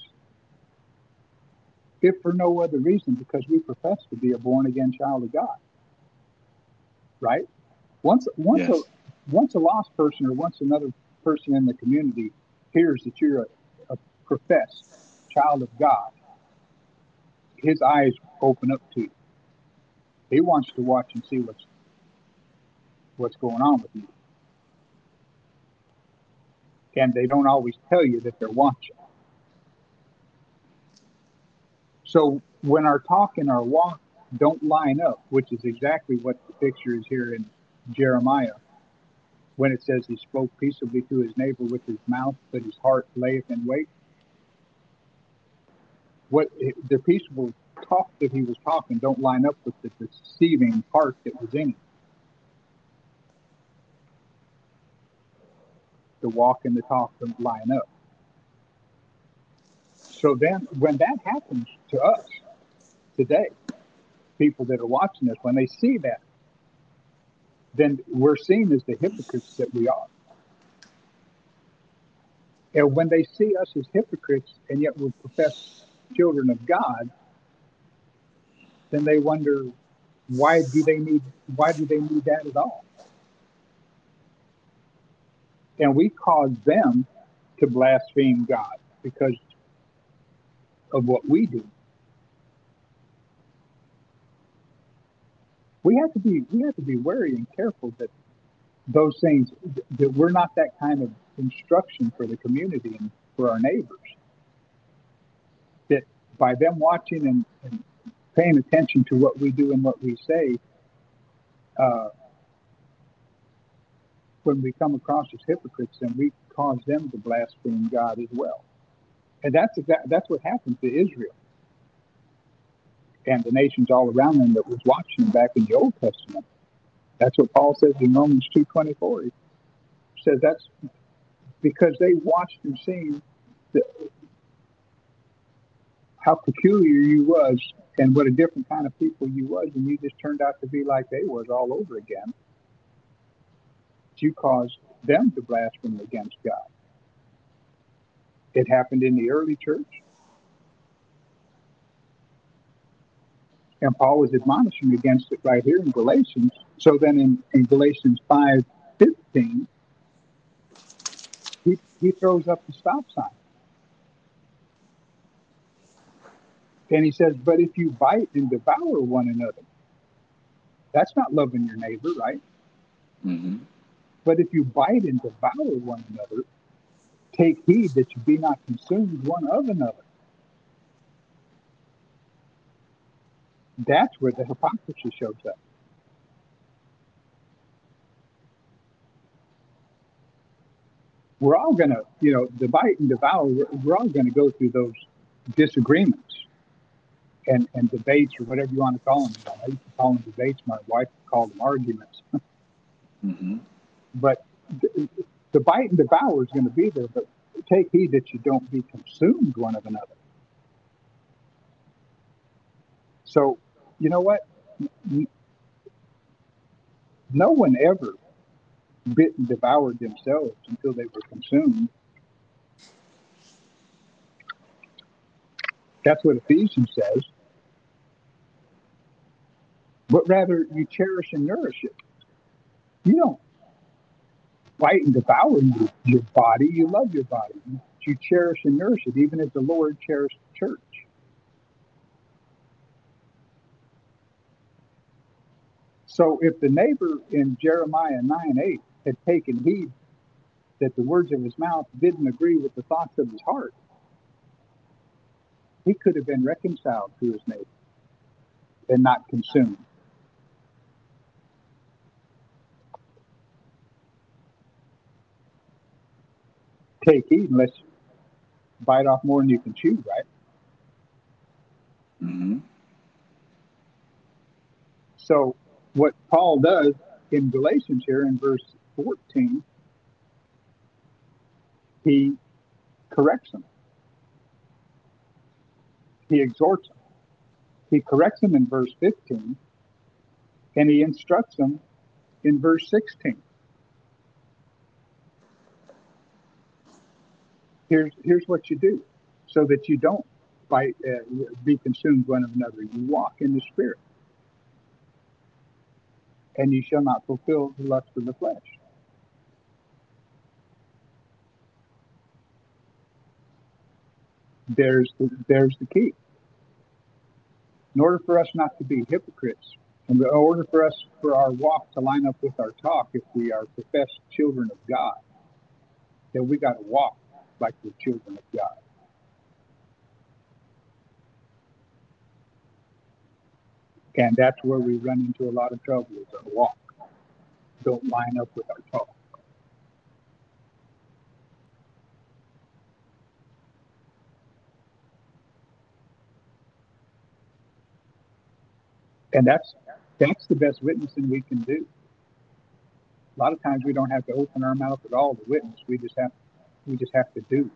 if for no other reason because we profess to be a born again child of God. Right? Once once Yes. a once a lost person or once another person in the community hears that you're a, a professed child of God, his eyes open up to you. He wants to watch and see what's what's going on with you. And they don't always tell you that they're watching. So when our talk and our walk don't line up, which is exactly what the picture is here in Jeremiah, when it says he spoke peaceably to his neighbor with his mouth, but his heart layeth in wait. What the peaceable talk that he was talking don't line up with the deceiving heart that was in him. The walk and the talk don't line up. So then, when that happens to us today, people that are watching this, when they see that, then we're seen as the hypocrites that we are. And when they see us as hypocrites and yet we're professed children of God, then they wonder why do they need why do they need that at all? And we cause them to blaspheme God because of what we do. We have to be we have to be wary and careful that those things that we're not that kind of instruction for the community and for our neighbors. That by them watching and, and paying attention to what we do and what we say, uh, when we come across as hypocrites, then we cause them to blaspheme God as well. And that's exactly, that's what happened to Israel and the nations all around them that was watching back in the Old Testament. That's what Paul says in Romans two twenty four. He says that's because they watched and seen the, how peculiar you was and what a different kind of people you was, and you just turned out to be like they was all over again. You caused them to blaspheme against God. It happened in the early church. And Paul was admonishing against it right here in Galatians. So then in, in Galatians 5 15, he, he throws up the stop sign. And he says, But if you bite and devour one another, that's not loving your neighbor, right? Mm-hmm. But if you bite and devour one another, take heed that you be not consumed one of another. That's where the hypocrisy shows up. We're all going to, you know, the bite and devour, we're, we're all going to go through those disagreements and, and debates or whatever you want to call them. I used to call them debates. My wife called them arguments. Mm-hmm. But the bite and devour is going to be there, but take heed that you don't be consumed one of another. So, you know what? No one ever bit and devoured themselves until they were consumed. That's what Ephesians says. But rather, you cherish and nourish it. You don't bite and devour your, your body. You love your body. You cherish and nourish it, even as the Lord cherished the church. So if the neighbor in Jeremiah 9 8 had taken heed that the words of his mouth didn't agree with the thoughts of his heart, he could have been reconciled to his neighbor and not consumed. Take heed unless you bite off more than you can chew, right? Mm-hmm. So what Paul does in Galatians here in verse 14, he corrects them. He exhorts them. He corrects them in verse 15, and he instructs them in verse 16. Here's, here's what you do so that you don't fight, uh, be consumed one of another. You walk in the Spirit and you shall not fulfill the lust of the flesh. There's the, there's the key. In order for us not to be hypocrites, in order for us for our walk to line up with our talk, if we are professed children of God, then we got to walk like the children of God. And that's where we run into a lot of trouble is our walk. Don't line up with our talk. And that's that's the best witnessing we can do. A lot of times we don't have to open our mouth at all to witness. We just have we just have to do.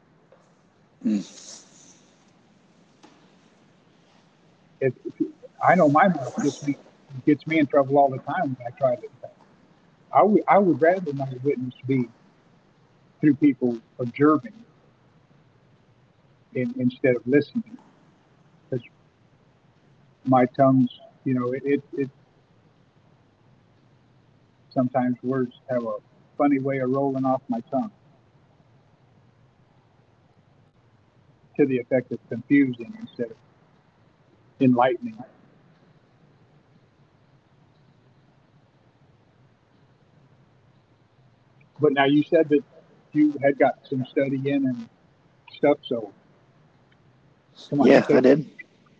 Mm. If, I know my mouth gets me gets me in trouble all the time when I try to. I would I would rather my witness be through people observing in, instead of listening, because my tongue's you know it, it it sometimes words have a funny way of rolling off my tongue to the effect of confusing instead of enlightening. But now you said that you had got some study in and stuff, so come on. Yeah, I did.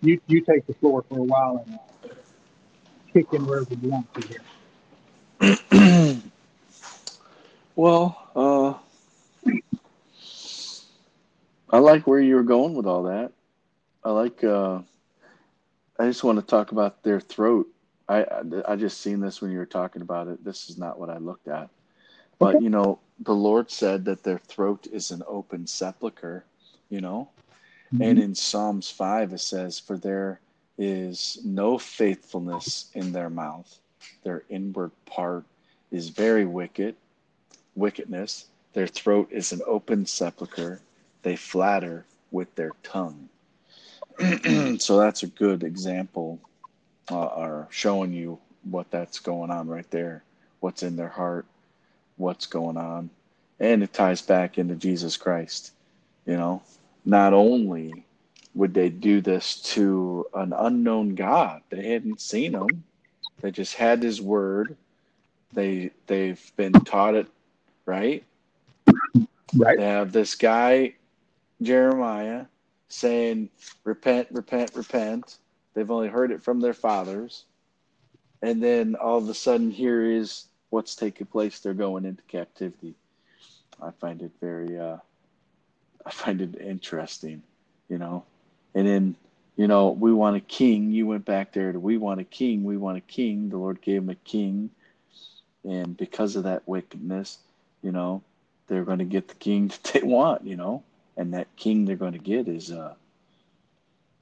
you you take the floor for a while and uh, kick in wherever you want to here. well, uh, I like where you were going with all that. I like. Uh, I just want to talk about their throat. I I just seen this when you were talking about it. This is not what I looked at, but Okay. you know, the Lord said that their throat is an open sepulcher. You know, and Mhm. in Psalms five it says, "For there is no faithfulness in their mouth; their inward part is very wicked, wickedness. Their throat is an open sepulcher; they flatter with their tongue." so that's a good example, uh, or showing you what that's going on right there, what's in their heart, what's going on, and it ties back into Jesus Christ. You know, not only would they do this to an unknown God, they hadn't seen him, they just had his word. They they've been taught it, right? Right. They have this guy, Jeremiah, saying, Repent, repent, repent. They've only heard it from their fathers. And then all of a sudden, here is what's taking place. They're going into captivity. I find it very, uh, I find it interesting, you know. And then, you know, we want a king. You went back there to, we want a king. We want a king. The Lord gave him a king. And because of that wickedness, you know, they're going to get the king that they want, you know and that king they're going to get is uh,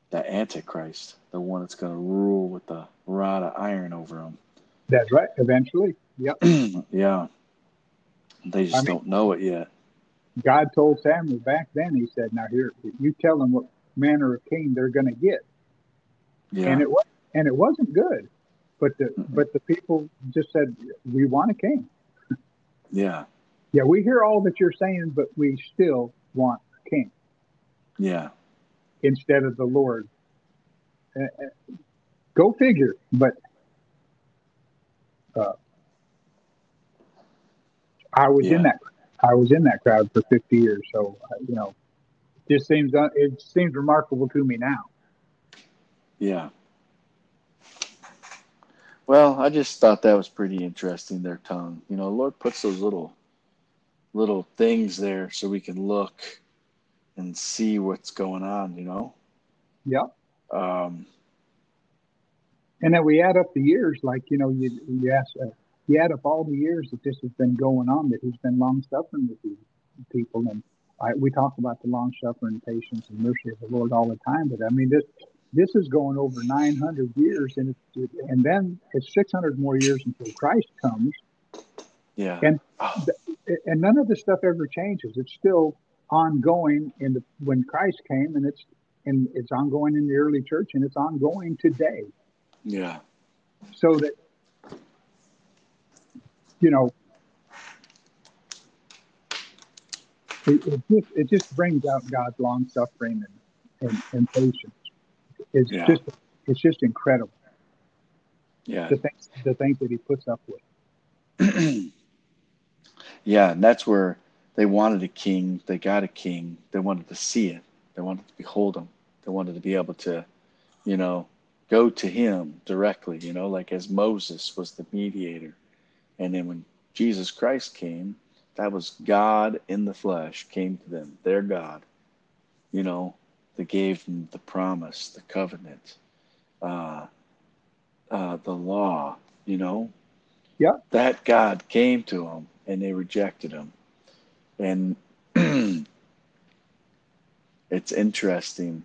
the Antichrist, the one that's going to rule with the rod of iron over them. That's right. Eventually, yep. yeah, they just I mean- don't know it yet. God told Samuel back then. He said, "Now here, you tell them what manner of king they're going to get." Yeah, And it was, and it wasn't good. But the Mm-mm. but the people just said, "We want a king." yeah, Yeah, we hear all that you're saying, but we still want king yeah, instead of the Lord. Uh, uh, go figure. But uh, I was Yeah. in that. I was in that crowd for 50 years, so uh, you know, just seems it seems remarkable to me now. yeah. Well, I just thought that was pretty interesting. Their tongue, you know, the Lord puts those little, little things there so we can look and see what's going on. You know, Yeah. um, And then we add up the years, like you know, you you ask, uh, you add up all the years that this has been going on, that he's been long suffering with these people, and I, we talk about the long suffering, patience, and mercy of the Lord all the time. But I mean, this this is going over 900 years, and it's, and then it's 600 more years until Christ comes, yeah, And- Oh, and none of this stuff ever changes. It's still ongoing in the when Christ came, and it's and it's ongoing in the early church, and it's ongoing today. yeah, so that you know it, it just it just brings out God's long suffering and, and, and patience. It's Yeah. just it's just incredible yeah. the things the things that He puts up with. yeah, and that's where they wanted a king. They got a king. They wanted to see it. They wanted to behold him. They wanted to be able to, you know, go to him directly, you know, like as Moses was the mediator. And then when Jesus Christ came, that was God in the flesh came to them, their God, you know, that gave them the promise, the covenant, uh, uh, the law, you know. Yeah. That God came to them and they rejected him. And it's interesting.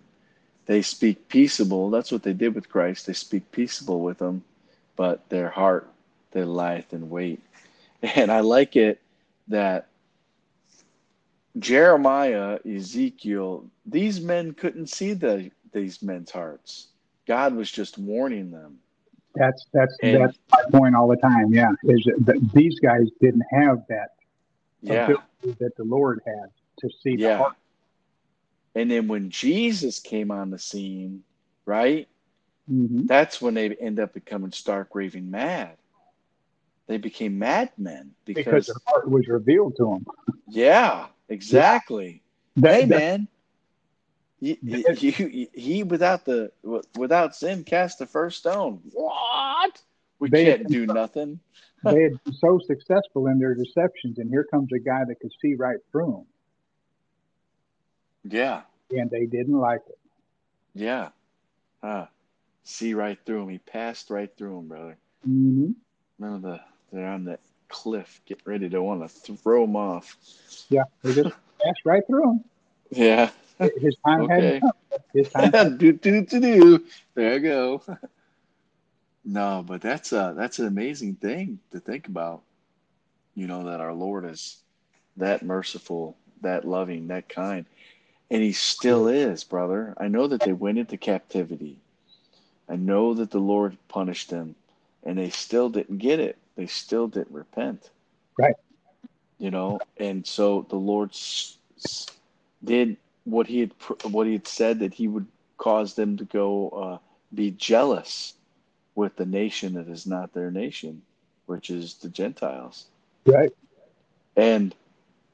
They speak peaceable. That's what they did with Christ. They speak peaceable with him, but their heart, they lieth in wait. And I like it that Jeremiah, Ezekiel, these men couldn't see the these men's hearts. God was just warning them. That's that's And- that's my point all the time. Yeah, is that these guys didn't have that Yeah. ability that the Lord had to see the Yeah. heart. And then when Jesus came on the scene, right? hmm That's when they end up becoming stark raving mad. They became madmen because because, the heart was revealed to them. yeah, exactly. That, hey that- man, He, he, he, he without the without sin cast the first stone. What? We They- can't do nothing. They had been so successful in their deceptions, and here comes a guy that could see right through them. Yeah, and they didn't like it. yeah. Ah, see right through him. He passed right through him, brother. Mm-hmm. Remember the they're on that cliff, getting ready to want to throw him off. Yeah, they just passed right through him. Yeah. His time Okay. hadn't come. His time. do do do do. There you go. no, but that's a that's an amazing thing to think about. You know that our Lord is that merciful, that loving, that kind, and He still is, brother. I know that they went into captivity. I know that the Lord punished them, and they still didn't get it. They still didn't repent. Right. You know, and so the Lord did what he had what he had said that he would cause them to go uh, be jealous with the nation that is not their nation, which is the Gentiles. Right. And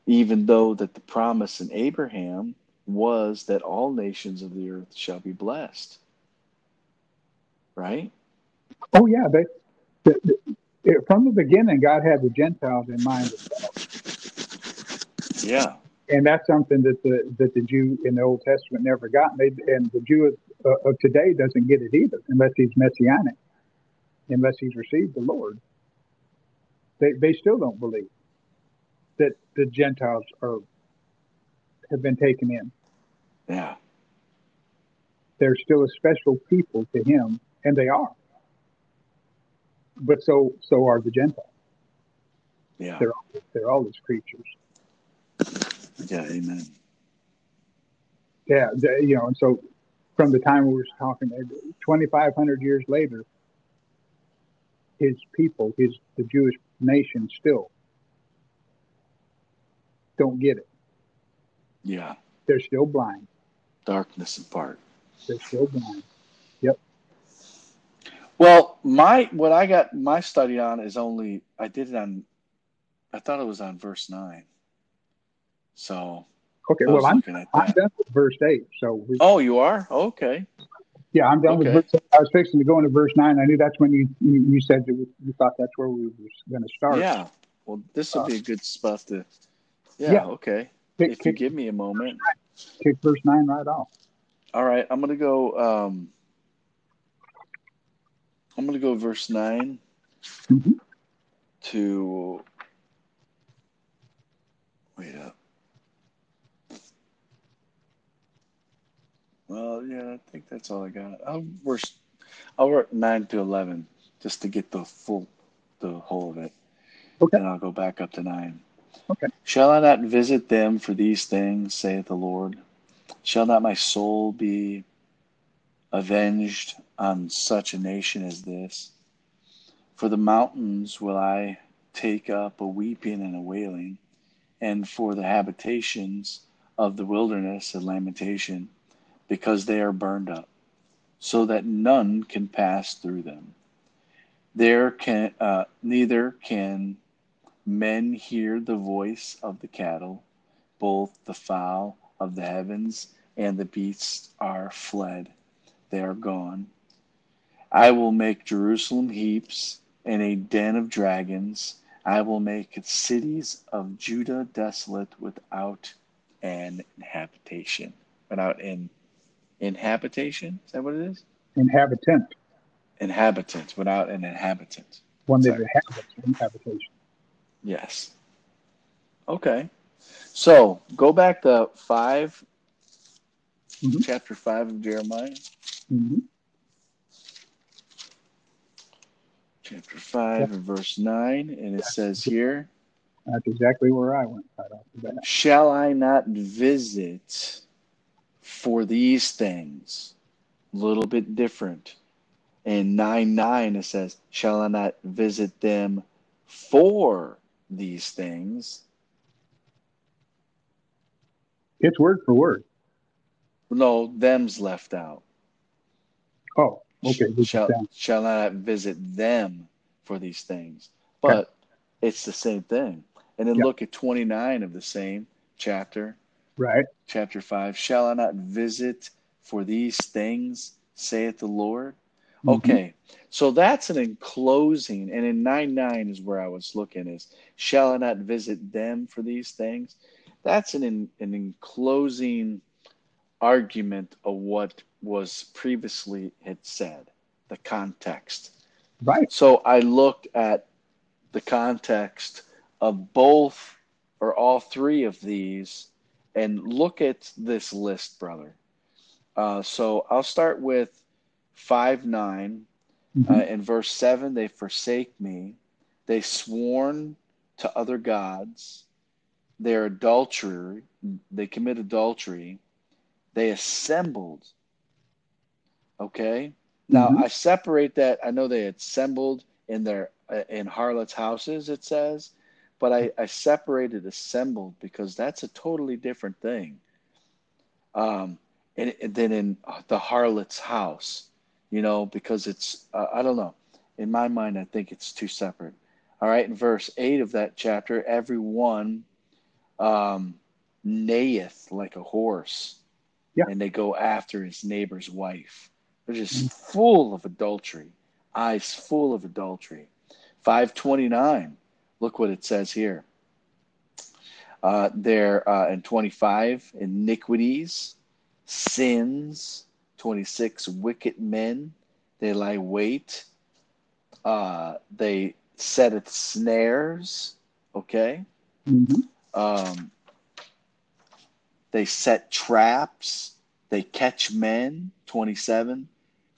even though that the promise in Abraham was that all nations of the earth shall be blessed, right? Oh yeah, they, the, the, it- from the beginning, God had the Gentiles in mind, Yeah, and that's something that the that the Jew in the Old Testament never got. And, they, and the Jew of, uh, of today doesn't get it either, unless he's messianic, unless he's received the Lord. They they still don't believe that the Gentiles are have been taken in. yeah, They're still a special people to Him, and they are. But so so are the Gentiles. yeah, They're they're all His creatures. yeah. Amen. Yeah, the, you know, and so from the time we were talking, 2,500 years later, his people, his the Jewish nation, still don't get it. Yeah, They're still blind. darkness apart. They're still blind. Yep. Well, my what I got my study on is only I did it on I thought it was on verse nine. So Okay, well, I'm I'm done with verse eight. So we, Oh, you are? Okay. Yeah, I'm done okay. with verse. I was fixing to go into verse nine. I knew that's when you you, you said that you thought that's where we were going to start. Yeah. Well, this would be a good spot to. Yeah. Yeah. Okay. kick, If you give me a moment. kick verse nine right off. All right. I'm gonna go. Um, I'm gonna go verse 9 Mhm. to. Wait up. Well, yeah, I think that's all I got. I'll verse. I'll work nine to eleven just to get the full, the whole of it. Okay. And I'll go back up to nine. Okay. Shall I not visit them for these things, saith the Lord? Shall not my soul be avenged on such a nation as this? For the mountains will I take up a weeping and a wailing, and for the habitations of the wilderness a lamentation, because they are burned up, so that none can pass through them. There can uh, neither can men hear the voice of the cattle, both the fowl of the heavens and the beasts are fled, they are gone. I will make Jerusalem heaps and a den of dragons. I will make cities of Judah desolate without an habitation. Without an inhabitation? Is that what it is? Inhabitant, Inhabitant. Without an inhabitant. one that inhabits inhabitation. Yes. Okay. So go back to 5 Mhm. chapter five of Jeremiah. hmm Chapter five and verse nine, and it says here, That's exactly where I went right off the bat. Shall I not visit for these things? A little bit different. In 9 9, it says, Shall I not visit them for these things? It's word for word. No, them's left out. Oh, okay. Shall, shall I not visit them for these things? But it's the same thing. And then Yeah. look at 29 of the same chapter. Right. Chapter 5 Shall I not visit for these things, saith the Lord? Mhm. Okay, so that's an enclosing, and in 9 9 is where I was looking is, shall I not visit them for these things? That's an, an enclosing argument of what was previously had said, the context. Right. So I looked at the context of both or all three of these and look at this list, brother. Uh, so I'll start with 5 9. Mhm. Uh, in verse 7, they forsake me. They sworn to other gods. They're adultery. They commit adultery. They assembled. Okay. Now Mhm. I separate that. I know they assembled in their uh, in harlots' houses. It says, but I, I separated assembled because that's a totally different thing. Um, and, and then in the harlot's house, you know, because it's uh, I don't know. In my mind, I think it's two separate. All right, in verse eight of that chapter, everyone um, neigheth like a horse, Yeah. and they go after his neighbor's wife. They're just full of adultery, eyes full of adultery. Five twenty nine. Look what it says here. Uh, there uh, in twenty five iniquities, sins. Twenty six wicked men. They lie wait. Uh, they setteth snares. Okay. Mhm. Um, they set traps. They catch men. 27.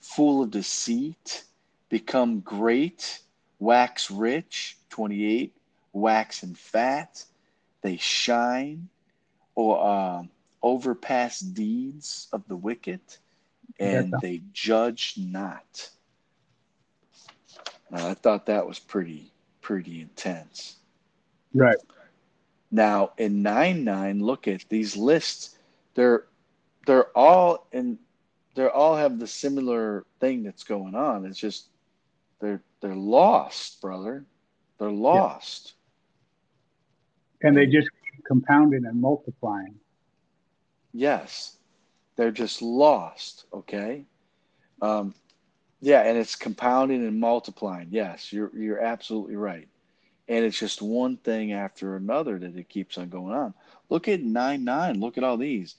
Full of deceit. Become great. Wax rich. 28. Wax and fat. They shine. Or um, overpass deeds of the wicked. And they judge not. Now, I thought that was pretty, pretty intense. Right. Now in nine nine, look at these lists. They're they're all in. They're all have the similar thing that's going on. It's just they're they're lost, brother. They're lost. And they just keep compounding and multiplying. Yes, they're just lost. Okay. Um, yeah, and it's compounding and multiplying. Yes, you're you're absolutely right. And it's just one thing after another that it keeps on going on. Look at nine nine. Look at all these.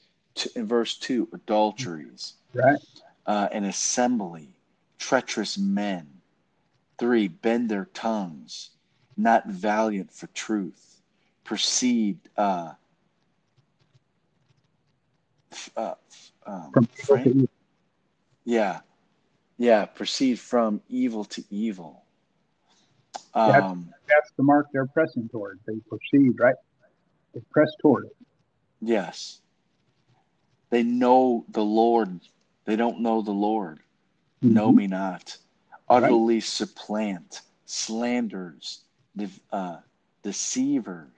In verse two, adulteries, Right. uh, an assembly, treacherous men. Three, bend their tongues, not valiant for truth, proceed. Uh, f- uh, f- um, frame- yeah, yeah, proceed from evil to evil. That's- Um, That's the mark they're pressing toward. They proceed, right? They press toward it. yes, they know the Lord. They don't know the Lord. Know Mhm. me not. Utterly supplant, slanders, de- uh, deceiver,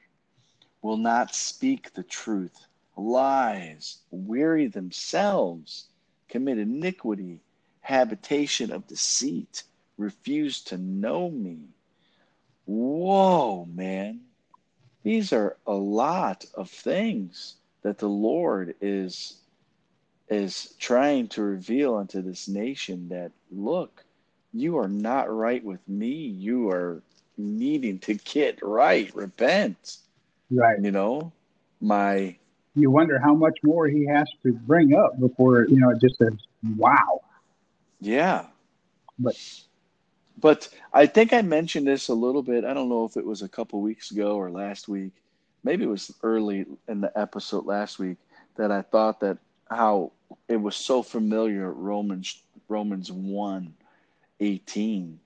will not speak the truth, lies, weary themselves, commit iniquity, habitation of deceit, refuse to know me. Whoa, man. These are a lot of things that the Lord is is trying to reveal unto this nation that look, you are not right with me. You are needing to get right, repent. Right. You know, my You wonder how much more he has to bring up before, you know, it just says, wow. yeah. But- but I think I mentioned this a little bit. I don't know if it was a couple weeks ago or last week. Maybe it was early in the episode last week that I thought that how it was so familiar Romans Romans 1 18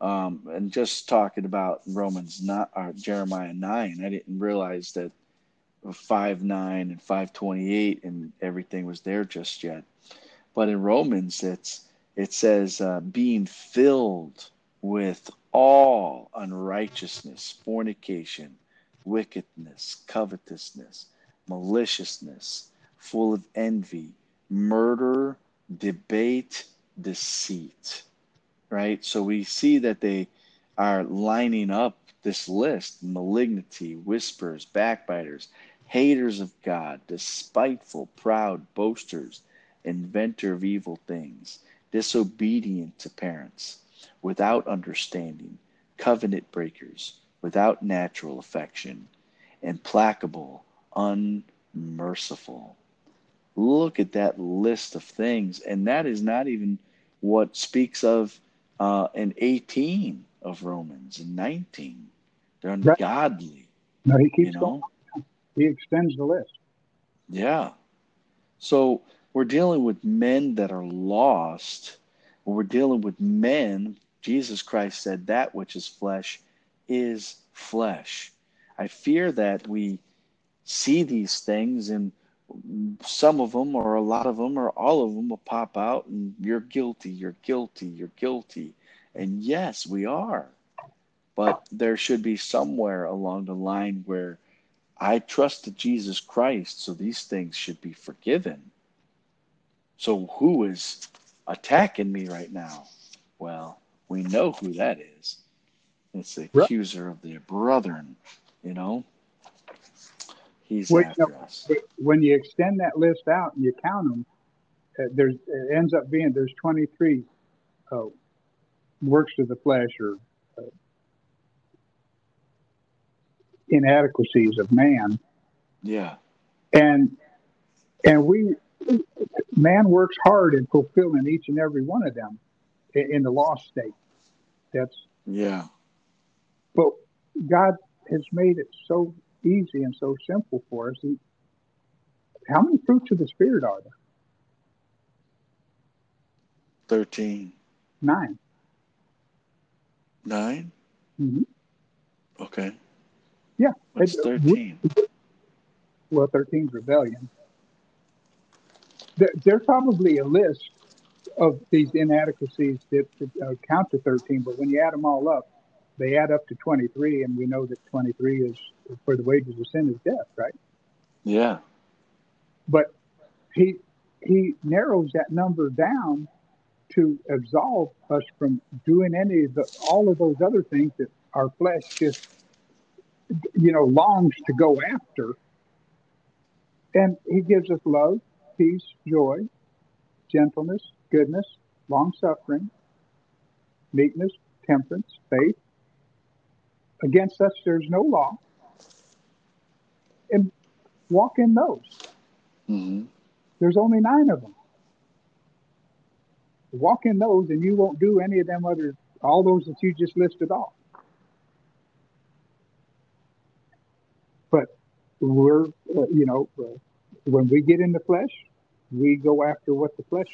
um, and just talking about Romans not or Jeremiah 9 I didn't realize that 5 9 and 528 and everything was there just yet. But in Romans it's it says uh, being filled with all unrighteousness fornication wickedness covetousness maliciousness full of envy murder debate deceit right so we see that they are lining up this list malignity whispers backbiters haters of God, despiteful, proud, boasters, inventor of evil things, disobedient to parents, without understanding, covenant breakers, without natural affection, implacable, unmerciful. Look at that list of things, and that is not even what speaks of uh, in 18 of Romans and 19. They're ungodly. No, he keeps you know? going. He extends the list. Yeah. So we're dealing with men that are lost. We're dealing with men. Jesus Christ said, That which is flesh is flesh. I fear that we see these things and some of them or a lot of them or all of them will pop out and you're guilty, you're guilty, you're guilty. And yes, we are. But there should be somewhere along the line where I trusted Jesus Christ, so these things should be forgiven. So who is attacking me right now? Well, we know who that is. It's the accuser of the brethren, you know? He's Wait, after no, us. When you extend that list out and you count them, uh, there's it ends up being there's 23 uh, works of the flesh or uh, inadequacies of man, Yeah. and and we man works hard in fulfilling each and every one of them in, in the lost state. That's Yeah. but God has made it so easy and so simple for us. He, how many fruits of the spirit are there? 13. Nine. 9? hmm Okay. Yeah. What's It- 13? Well, 13 is rebellion. There, there's probably a list of these inadequacies that uh, count to 13, but when you add them all up, they add up to 23, and we know that 23 is for the wages of sin is death, right? Yeah. But he he narrows that number down to absolve us from doing any of the all of those other things that our flesh just you know longs to go after. And he gives us love, peace, joy, gentleness, goodness, long suffering, meekness, temperance, faith. Against us there's no law. And walk in those. hmm There's only nine of them. Walk in those, and you won't do any of them other, all those that you just listed off. But we're, uh, you know, uh, when we get in the flesh, we go after what the flesh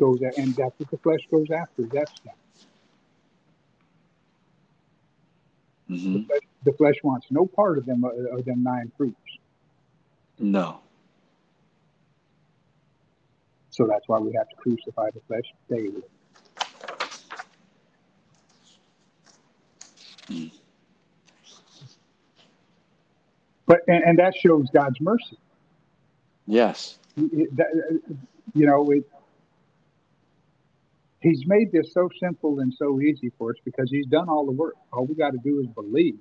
goes at, and that's what the flesh goes after. That's that. Hmm The flesh wants no part of them, uh, of them nine fruits. No. So that's why we have to crucify the flesh daily. Mm. But and, and that shows God's mercy. Yes. It- that- you know, it, He's made this so simple and so easy for us because He's done all the work. All we got to do is believe.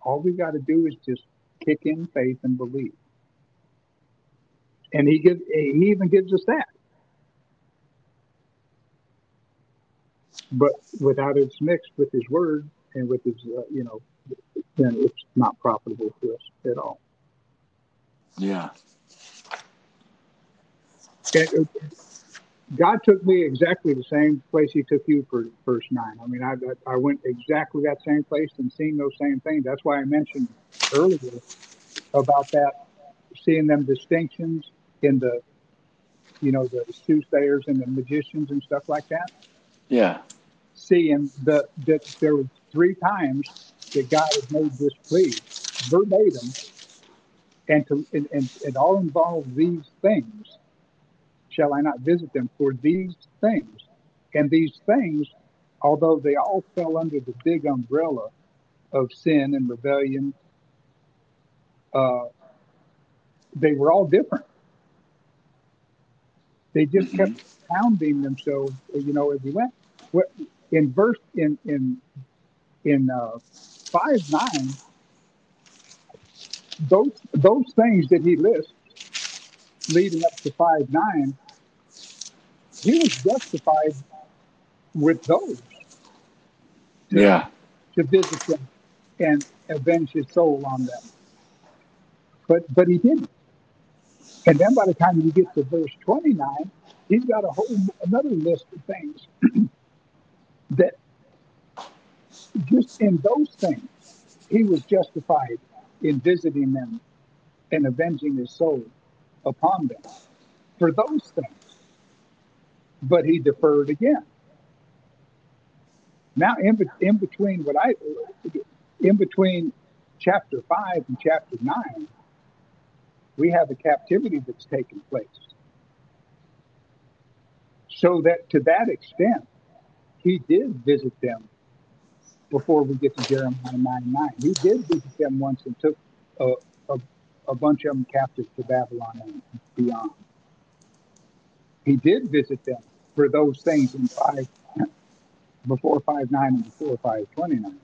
All we got to do is just kick in faith and believe. And He gives. He even gives us that. But without it's mixed with His Word and with His, uh, you know, then it's not profitable to us at all. Yeah. And, God took me exactly the same place He took you for verse nine. I mean, I I went exactly that same place and seeing those same things. That's why I mentioned earlier about that, seeing them distinctions in the, you know, the soothsayers and the magicians and stuff like that. Yeah. Seeing the that there were three times that God had made this plea verbatim, and to and, and it all involved these things shall I not visit them for these things? And these things, although they all fell under the big umbrella of sin and rebellion, uh, they were all different. They just kept pounding themselves, you know, as we went. What in verse in in in uh, five nine, those those things that he lists leading up to five nine, he was justified with those. To, Yeah. To visit them and avenge his soul on them. But but he didn't. And then by the time you get to verse twenty nine, he's got a whole another list of things that just in those things he was justified in visiting them and avenging his soul upon them for those things. But he deferred again. Now, in, in between what I, in between chapter five and chapter nine, we have a captivity that's taken place. So that to that extent, he did visit them before we get to Jeremiah 9 9. He did visit them once and took a, a, a bunch of them captive to Babylon and beyond. He did visit them for those things in 5 before 5 9 and before five twenty nine.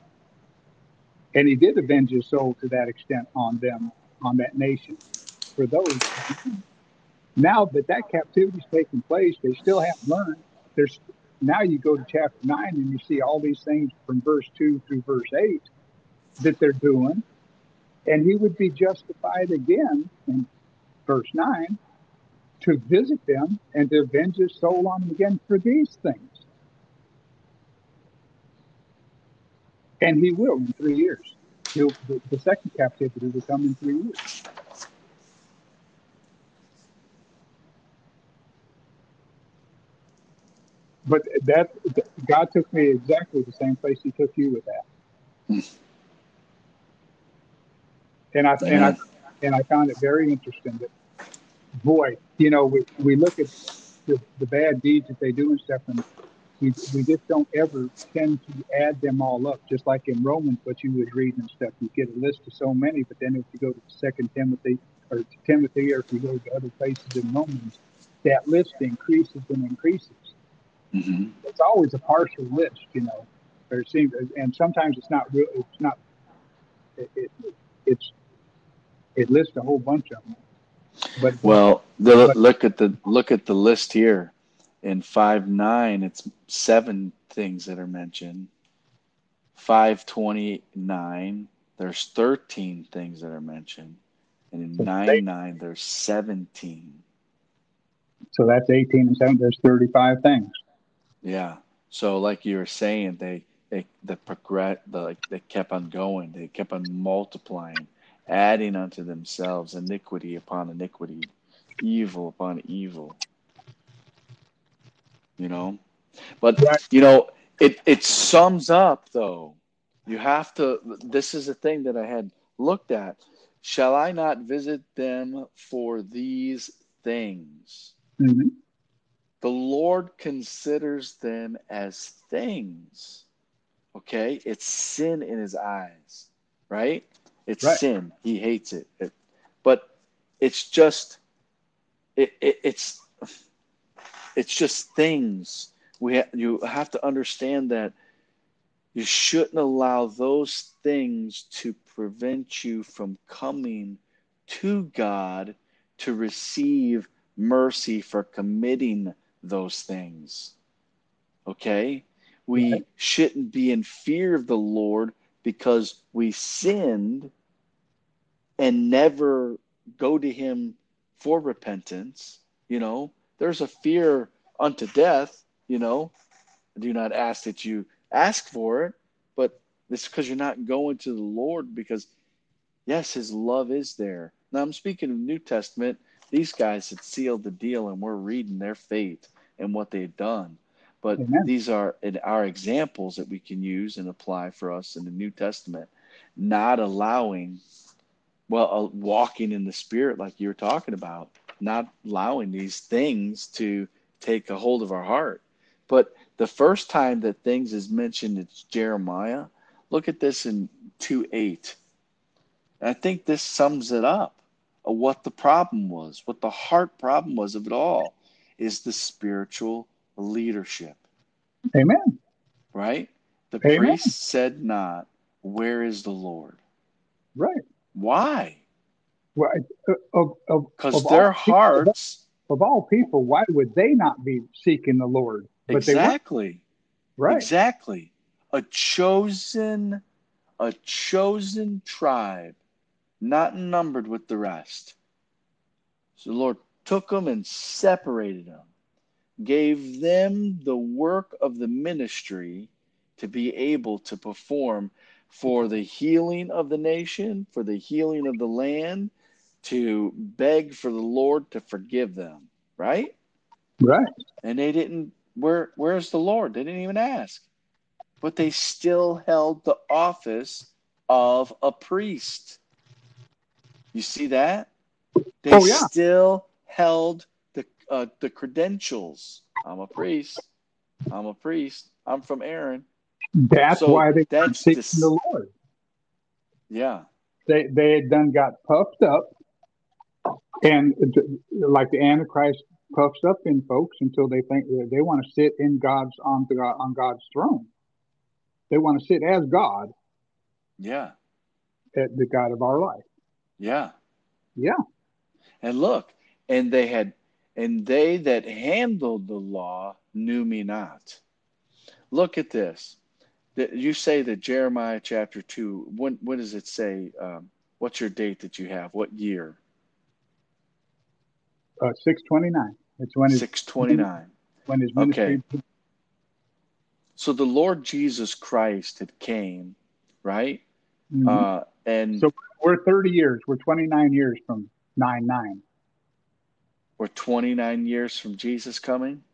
And he did avenge his soul to that extent on them, on that nation, for those. Now that that captivity's taken place, they still haven't learned. There's now you go to chapter nine and you see all these things from verse two through verse eight that they're doing, and he would be justified again in verse nine to visit them and to avenge his soul on them again for these things. And he will in three years. He'll, the, the second captivity will come in three years. But that God took me exactly the same place He took you with that, and I and I and I found it very interesting that, boy, you know, we, we look at the, the bad deeds that they do and stuff, and we, we just don't ever tend to add them all up. Just like in Romans, what you was reading and stuff, you get a list of so many, but then if you go to Second Timothy or to Timothy, or if you go to other places in Romans, that list increases and increases. hmm It's always a partial list, you know. There seems, and sometimes it's not real. It's not. It, it, it's it lists a whole bunch of them. But Well, the, But- look at the look at the list here. In five nine, it's seven things that are mentioned. Five twenty nine, there's thirteen things that are mentioned, and in So nine they- nine, there's seventeen. so that's eighteen and seven. There's thirty-five things. Yeah. So, like you were saying, they they the progress, the like they kept on going. They kept on multiplying, adding unto themselves iniquity upon iniquity, evil upon evil. You know, but you know it it sums up though. You have to. This is a thing that I had looked at. Shall I not visit them for these things? hmm the Lord considers them as things. Okay? It's sin in his eyes, right? It's Right. sin. He hates it. It- but it's just it, it it's it's just things. We ha- you have to understand that you shouldn't allow those things to prevent you from coming to God to receive mercy for committing those things. Okay? We shouldn't be in fear of the Lord because we sinned and never go to Him for repentance. You know, there's a fear unto death, you know. I do not ask that you ask for it, but it's because you're not going to the Lord because, yes, His love is there. Now, I'm speaking of New Testament. These guys had sealed the deal, and we're reading their fate and what they've done. But Amen. these are our examples that we can use and apply for us in the New Testament, not allowing, well, uh, walking in the Spirit like you were talking about, not allowing these things to take a hold of our heart. But the first time that things is mentioned, it's Jeremiah. Look at this in 2 8. I think this sums it up of what the problem was, what the heart problem was of it all, is the spiritual leadership, Amen. right? The Amen. priest said not, Where is the Lord? Right. Why? Well, uh, because of their people- hearts of all people, why would they not be seeking the Lord? But exactly right? exactly a chosen a chosen tribe not numbered with the rest so the lord took them and separated them gave them the work of the ministry to be able to perform for the healing of the nation for the healing of the land to beg for the lord to forgive them right? Right. and they didn't where where's the lord? They didn't even ask. But they still held the office of a priest. You see that? They Oh, yeah. still held uh, the credentials i'm a priest i'm a priest i'm from aaron That's So why they that's seeking this- the Lord. yeah They they had done got puffed up, and like the Antichrist puffs up in folks until they think they want to sit in God's on the God, on God's throne. They want to sit as God, yeah at the God of our life. yeah Yeah. And look, and they had, and they that handled the law knew me not. Look at this. You say that Jeremiah chapter two. When when does it say? Um, what's your date that you have? What year? Uh, Six twenty nine. It's when his Six twenty nine. when his Okay. So the Lord Jesus Christ had came, right? Mhm. Uh, and So- we're thirty years. We're twenty nine years from nine nine. We're twenty nine years from Jesus coming.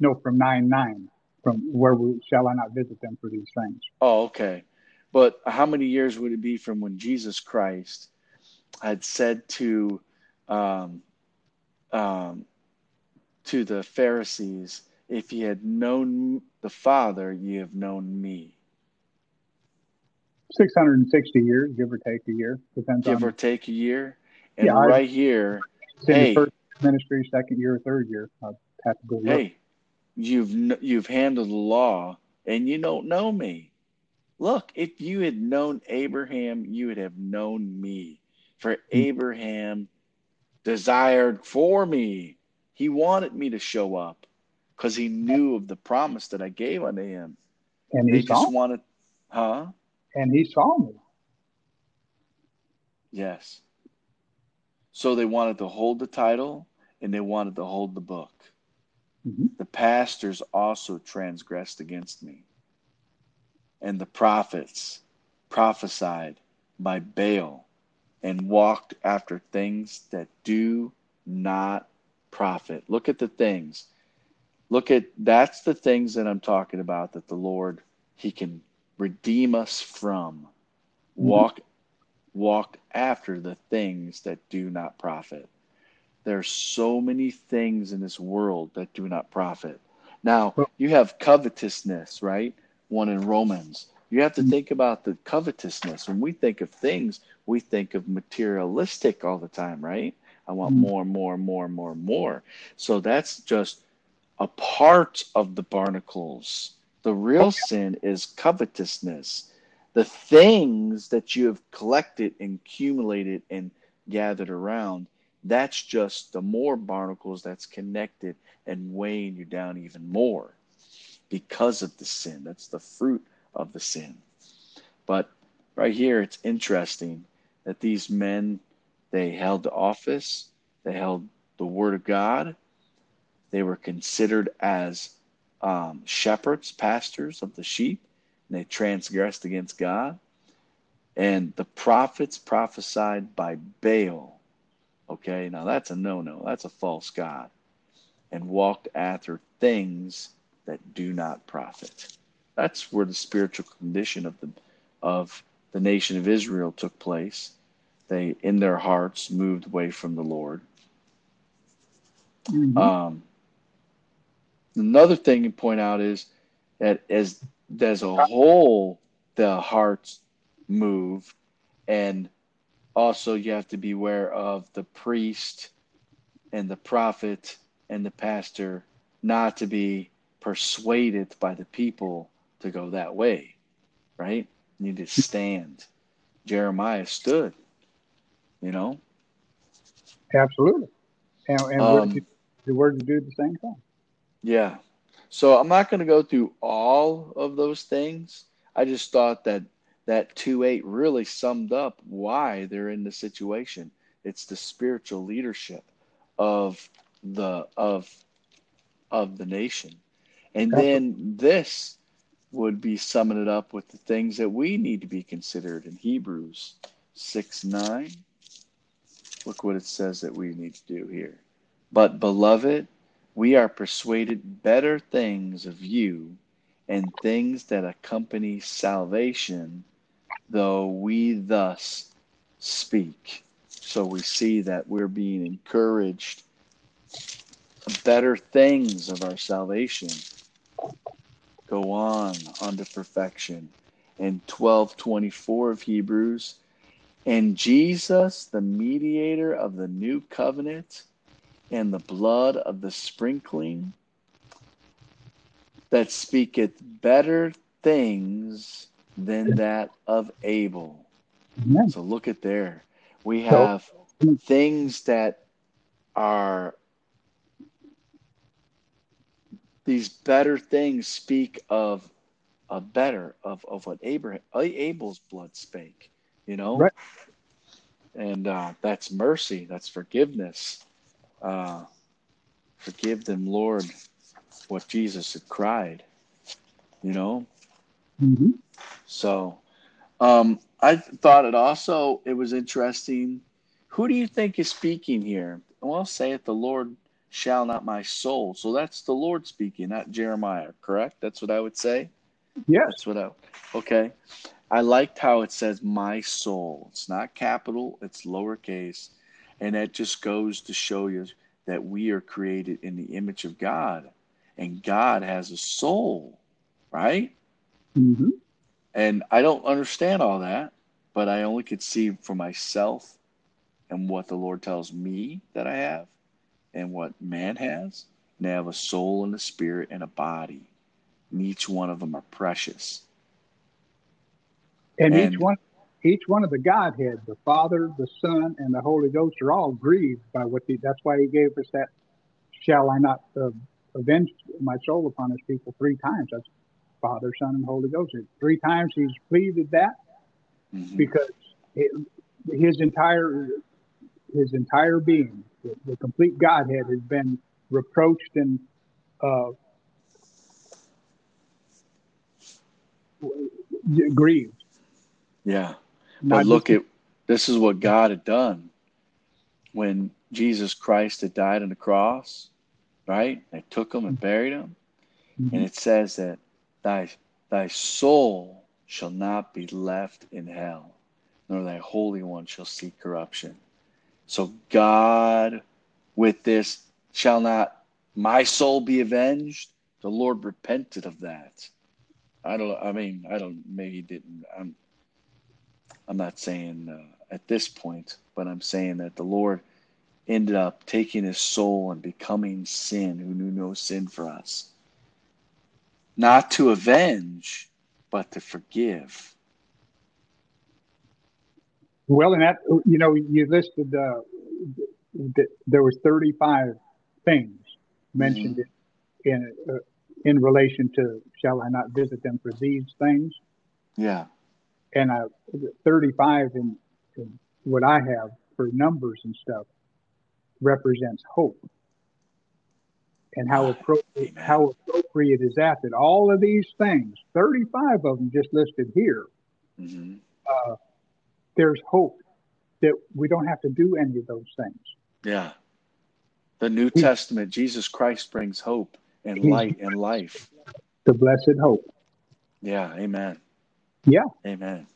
No, from nine nine. From where we shall I not visit them for these things? Oh, okay. But how many years would it be from when Jesus Christ had said to um, um, to the Pharisees, "If ye had known the Father, ye have known me." Six hundred and sixty years, give or take a year, depends Give on or take a year. And Yeah, I- right here, hey. first ministry, second year, third year. I'll have to go look. hey, you've you've handled the law, and you don't know me. Look, if you had known Abraham, you would have known me. For hmm. Abraham desired for me. He wanted me to show up because he knew of the promise that I gave unto him. and They he saw, just wanted, huh? and he saw me. Yes. So they wanted to hold the title and they wanted to hold the book. Mhm. The pastors also transgressed against me. And the prophets prophesied by Baal and walked after things that do not profit. Look at the things. Look at that's the things that I'm talking about that the Lord he can redeem us from. Walk walk after the things that do not profit. There's so many things in this world that do not profit. Now, you have covetousness, right? One in Romans. You have to Mhm. think about the covetousness. When we think of things, we think of materialistic all the time, right? I want Mhm. more, more, more, more, more. So that's just a part of the barnacles. The real sin is covetousness the things that you have collected and accumulated and gathered around that's just the more barnacles that's connected and weighing you down even more because of the sin that's the fruit of the sin but right here it's interesting that these men they held office they held the word of god they were considered as um, shepherds pastors of the sheep and they transgressed against God. And the prophets prophesied by Baal. Okay, now that's a no no. That's a false God. And walked after things that do not profit. That's where the spiritual condition of the of the nation of Israel took place. They in their hearts moved away from the Lord. Mhm. Um, another thing to point out is that as as a whole, the hearts move, and also you have to be aware of the priest and the prophet and the pastor not to be persuaded by the people to go that way, right? You need to stand. Jeremiah stood, you know, Absolutely. And, and Um, the word to do the same thing. Yeah. So I'm not going to go through all of those things. I just thought that that 2 8 really summed up why they're in the situation. It's the spiritual leadership of the of of the nation. And then this would be summing it up with the things that we need to be considered in Hebrews 6 9. Look what it says that we need to do here. But, beloved, we are persuaded better things of you and things that accompany salvation, though we thus speak. So we see that we're being encouraged better things of our salvation. Go on unto perfection. And 1224 of Hebrews. And Jesus, the mediator of the new covenant, and the blood of the sprinkling that speaketh better things than that of Abel. Amen. So look at there. We have things that are these better things speak of a better of, of what Abraham Abel's blood spake, you know? Right. And uh, that's mercy, that's forgiveness. Uh, forgive them, Lord, what Jesus had cried, you know? Hmm So um, I thought it also it was interesting. Who do you think is speaking here? Well, saith the Lord shall not my soul. So that's the Lord speaking, not Jeremiah, correct? That's what I would say. Yes. That's what I okay. I liked how it says my soul. It's not capital, it's lowercase. And that just goes to show you that we are created in the image of God. And God has a soul, right? Hmm And I don't understand all that, but I only could see for myself and what the Lord tells me that I have and what man has. And they have a soul and a spirit and a body. And each one of them are precious. And, And- each one, each one of the Godhead, the Father, the Son, and the Holy Ghost, are all grieved by what. He, that's why He gave us that. Shall I not uh, avenge my soul upon His people three times? That's Father, Son, and Holy Ghost. Three times He's pleaded that Mhm. because it, His entire His entire being, the, the complete Godhead, has been reproached and uh, grieved. Yeah. Not But look at this is what God had done when Jesus Christ had died on the cross, right? They took him and buried him. And it says that thy thy soul shall not be left in hell, nor thy holy one shall see corruption. So God with this shall not my soul be avenged. The Lord repented of that. I don't I mean, I don't maybe he didn't I'm I'm not saying uh, at this point, but I'm saying that the Lord ended up taking his soul and becoming sin who knew no sin for us not to avenge, but to forgive. Well, and that you know, you listed uh, that there was 35 things mentioned in uh, in relation to shall I not visit them for these things, Yeah, and uh, 35 in, in what I have for numbers and stuff represents hope, and how appropriate how appropriate is that that all of these things, 35 of them just listed here, hmm uh, there's hope that we don't have to do any of those things. yeah. The New He- Testament, Jesus Christ brings hope and light and life. The blessed hope. Yeah, amen. Yeah. Amen.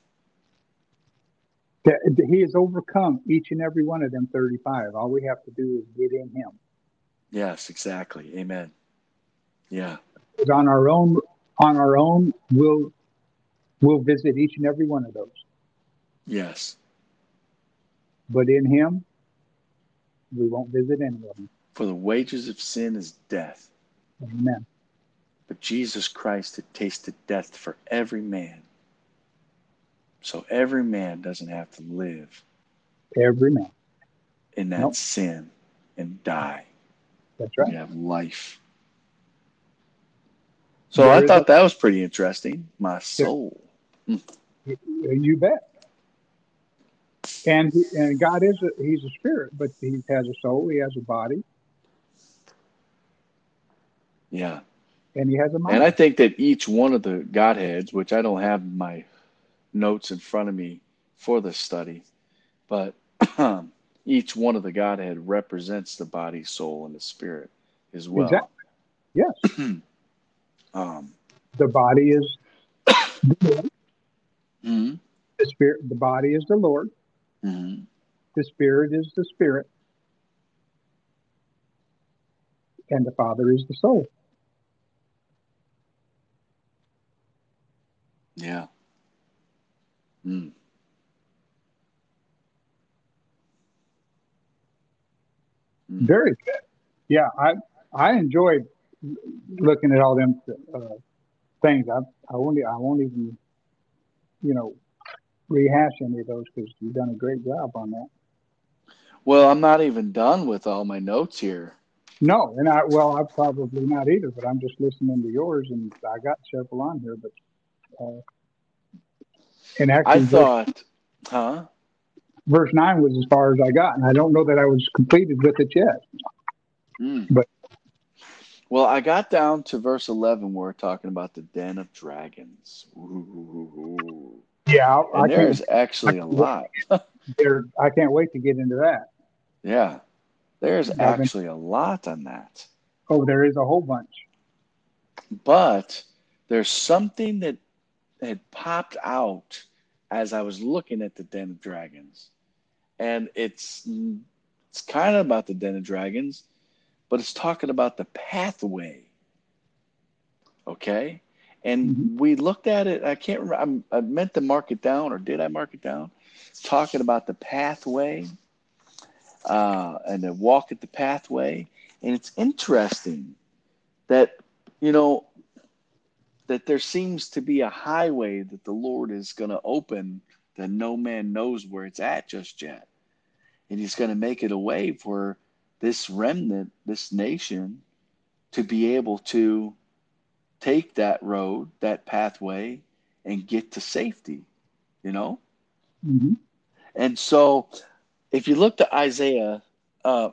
He has overcome each and every one of them 35. All we have to do is get in him. Yes, exactly. Amen. Yeah, on our own, on our own, we'll we'll visit each and every one of those. yes. But in him, we won't visit any of them. For the wages of sin is death, Amen. but Jesus Christ had tasted death for every man. So every man doesn't have to live Every man. in that Nope. sin and die. That's right. You have life. So There I thought a- that was pretty interesting. My soul. Hmm. You bet. And he, and God is a, he's a spirit, but he has a soul, he has a body, Yeah. and he has a mind. And I think that each one of the Godheads, which I don't have my notes in front of me for this study, but um, each one of the Godhead represents the body, soul, and the spirit as well. Exactly. Yes. Um, the body is mhm, the spirit. The body is the Lord. mhm. The spirit is the spirit, and the Father is the soul. Yeah. Mm. Very good. Yeah, I I enjoyed looking at all them uh, things. I I won't I won't even you know rehash any of those because you've done a great job on that. Well, I'm not even done with all my notes here. No, and I well I probably not either, but I'm just listening to yours, and I got several on here, but uh, and actually I thought, huh? Verse nine was as far as I got, and I don't know that I was completed with it yet. Mm. But- well, I got down to verse 11 where we're talking about the den of dragons. Ooh. Yeah, I, I there's actually a lot. There, I can't wait to get into that. Yeah. There's actually a lot on that. Oh, there is a whole bunch. But there's something that had popped out as I was looking at the Den of Dragons. And it's it's kind of about the Den of Dragons, but it's talking about the pathway. Okay? And Mhm. we looked at it. I can't remember. I'm, I meant to mark it down, or did I mark it down? Talking about the pathway uh, and to walk at the pathway. And it's interesting that, you know, that there seems to be a highway that the Lord is going to open that no man knows where it's at just yet. And he's going to make it a way for this remnant, this nation, to be able to take that road, that pathway, and get to safety, you know? hmm And so, if you look to Isaiah, uh,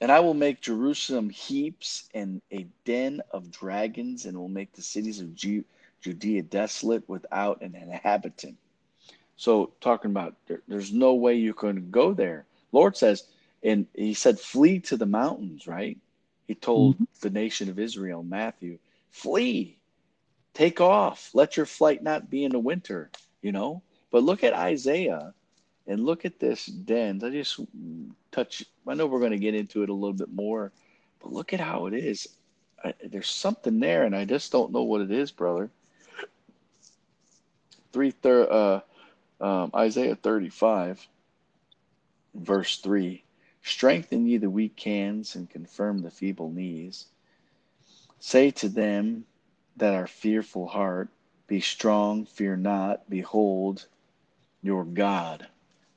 and I will make Jerusalem heaps and a den of dragons, and will make the cities of Ju- Judea desolate without an inhabitant. So, talking about there, there's no way you can go there. Lord says, and He said, flee to the mountains, right? He told the nation of Israel, Matthew, flee, take off, let your flight not be in the winter, you know? But look at Isaiah and look at this den. I just touch. I know we're going to get into it a little bit more, but look at how it is. I, there's something there, and I just don't know what it is, brother. Three third, uh, um, Isaiah 35, verse three: Strengthen ye the weak hands and confirm the feeble knees. Say to them that are fearful heart, Be strong, fear not. Behold, your God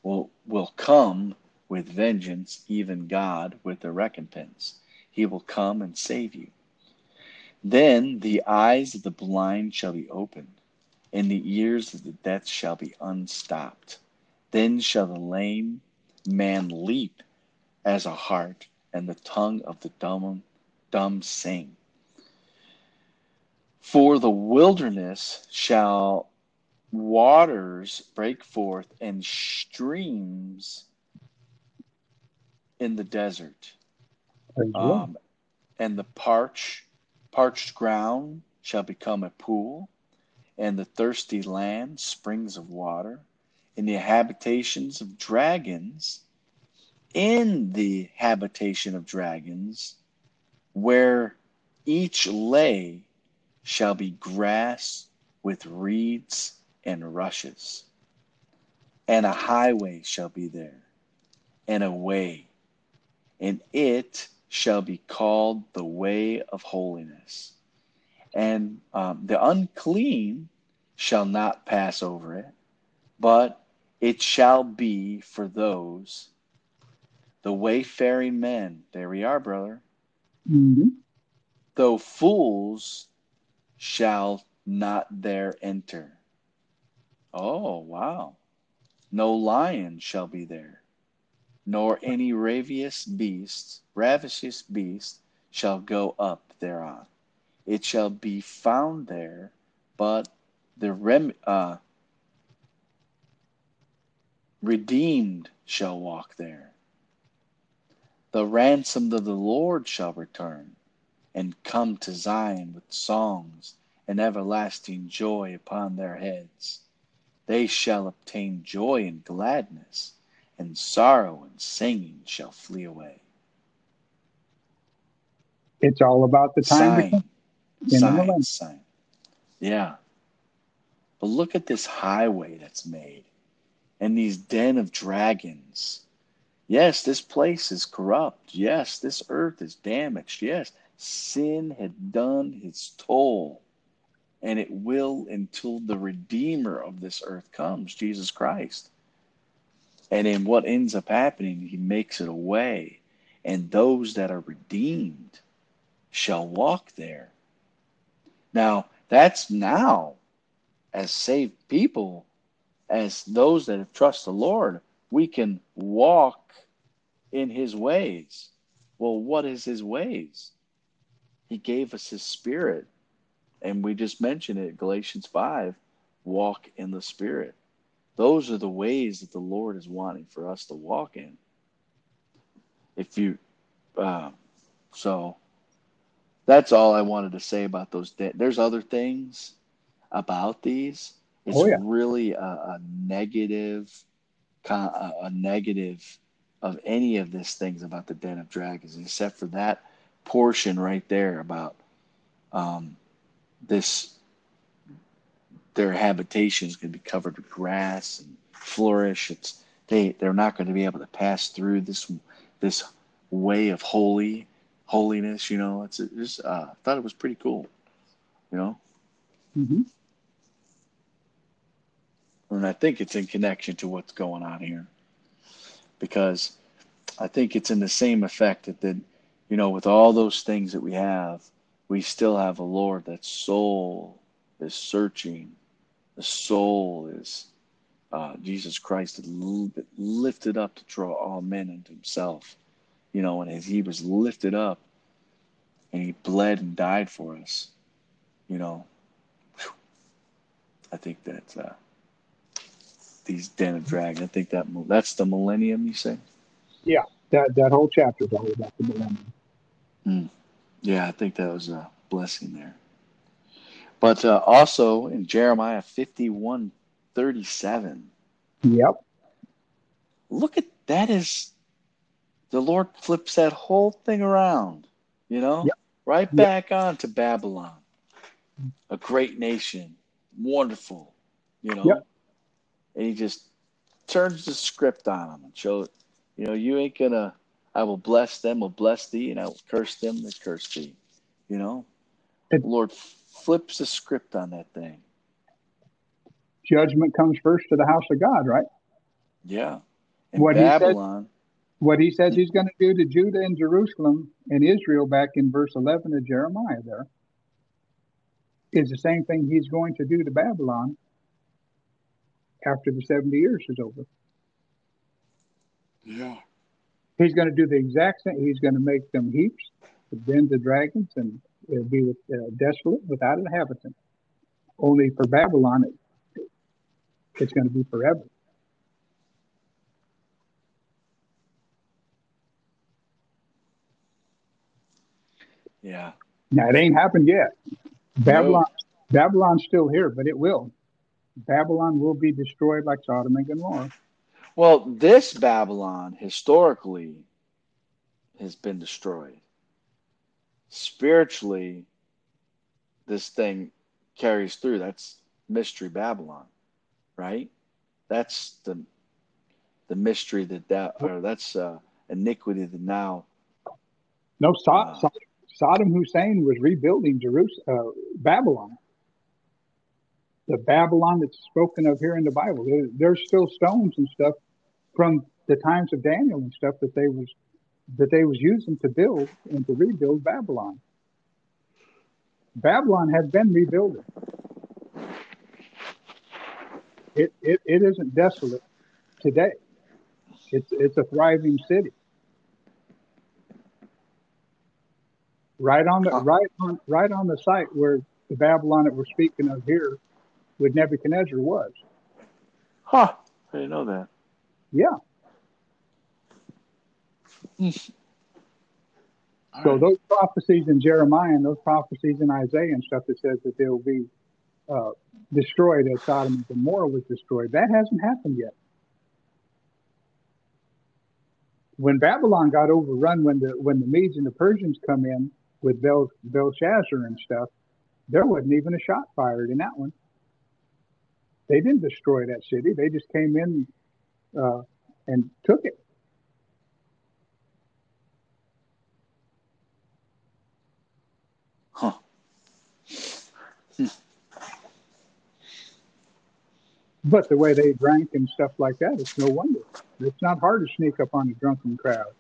will, will come with vengeance, even God with a recompense. He will come and save you. Then the eyes of the blind shall be opened, and the ears of the deaf shall be unstopped. Then shall the lame man leap as a hart, and the tongue of the dumb, dumb sing. For the wilderness shall waters break forth and streams in the desert. Praise the Lord. Um, and the parch, parched ground shall become a pool, and the thirsty land springs of water, and the habitations of dragons, in the habitation of dragons, where each lay shall be grass with reeds and rushes, and a highway shall be there, and a way, and it shall be called the way of holiness. And um, the unclean shall not pass over it, but it shall be for those the wayfaring men. There we are, brother. Mm-hmm. Though fools shall not there enter. Oh, wow. No lion shall be there, nor any ravious beast, ravishes beast shall go up thereon. It shall be found there, but the rem, uh, redeemed shall walk there. The ransomed of the Lord shall return and come to Zion with songs and everlasting joy upon their heads. They shall obtain joy and gladness, and sorrow and singing shall flee away. It's all about the time. Sign, sign, sign. Yeah. But look at this highway that's made and these den of dragons. Yes, this place is corrupt. Yes, this earth is damaged. Yes, sin had done its toll. And it will until the Redeemer of this earth comes, Jesus Christ. And in what ends up happening, he makes it a way. And those that are redeemed shall walk there. Now, that's now. As saved people, as those that have trust the Lord, we can walk in his ways. Well, what is his ways? He gave us his spirit. And we just mentioned it, Galatians 5 walk in the spirit. Those are the ways that the Lord is wanting for us to walk in. If you, uh, so that's all I wanted to say about those. De- There's other things about these it's oh, yeah. really a, a negative, a negative of any of these things about the den of dragons, except for that portion right there about um, this. Their habitation is going to be covered with grass and flourish. It's they they're not going to be able to pass through this this way of holy holiness. You know, it's just uh, I thought it was pretty cool. You know. Mm-hmm. And I think it's in connection to what's going on here. Because I think it's in the same effect that, that you know, with all those things that we have, we still have a Lord that soul is searching. The soul is uh, Jesus Christ lifted up to draw all men unto himself. You know, and as he was lifted up and he bled and died for us, you know, I think that uh, these den of dragons. I think that that's the millennium. You say? Yeah, that that whole chapter is all about the millennium. Mm. Yeah, I think that was a blessing there. But uh, also in Jeremiah fifty-one thirty-seven. Yep. Look at that is the Lord flips that whole thing around, you know, yep. right yep. back on to Babylon, a great nation, wonderful, you know. Yep and he just turns the script on them and shows, you know, you ain't gonna. I will bless them, will bless thee, and I will curse them that curse thee. You know, the Lord flips the script on that thing. Judgment comes first to the house of God, right? Yeah. In what Babylon. What he says he's going to do to Judah and Jerusalem and Israel back in verse 11 of Jeremiah there is the same thing he's going to do to Babylon after the 70 years is over. Yeah. He's going to do the exact same. He's going to make them heaps, dens of dragons, and it'll be with, uh, desolate without inhabitant. Only for Babylon, it, it's going to be forever. Yeah. Now it ain't happened yet. Babylon, no. Babylon's still here, but it will. Babylon will be destroyed like Sodom and Gomorrah. Well, this Babylon historically has been destroyed. Spiritually, this thing carries through. That's mystery Babylon, right? That's the the mystery that that or that's uh, iniquity that now. No, so- uh, Saddam Hussein was rebuilding Jerusalem, uh, Babylon the Babylon that's spoken of here in the Bible. There, there's still stones and stuff from the times of Daniel and stuff that they was that they was using to build and to rebuild Babylon. Babylon had been rebuilding. It, it, it isn't desolate today. It's it's a thriving city. Right on the right on right on the site where the Babylon that we're speaking of here with Nebuchadnezzar was. Huh. I didn't know that. Yeah. All So right. those prophecies in Jeremiah and those prophecies in Isaiah and stuff that says that they'll be uh, destroyed as Sodom and Gomorrah was destroyed, that hasn't happened yet. When Babylon got overrun, when the when the Medes and the Persians come in with Bel, Belshazzar and stuff, there wasn't even a shot fired in that one. They didn't destroy that city; they just came in uh, and took it. Huh. But the way they drank and stuff like that, it's no wonder. It's not hard to sneak up on a drunken crowd.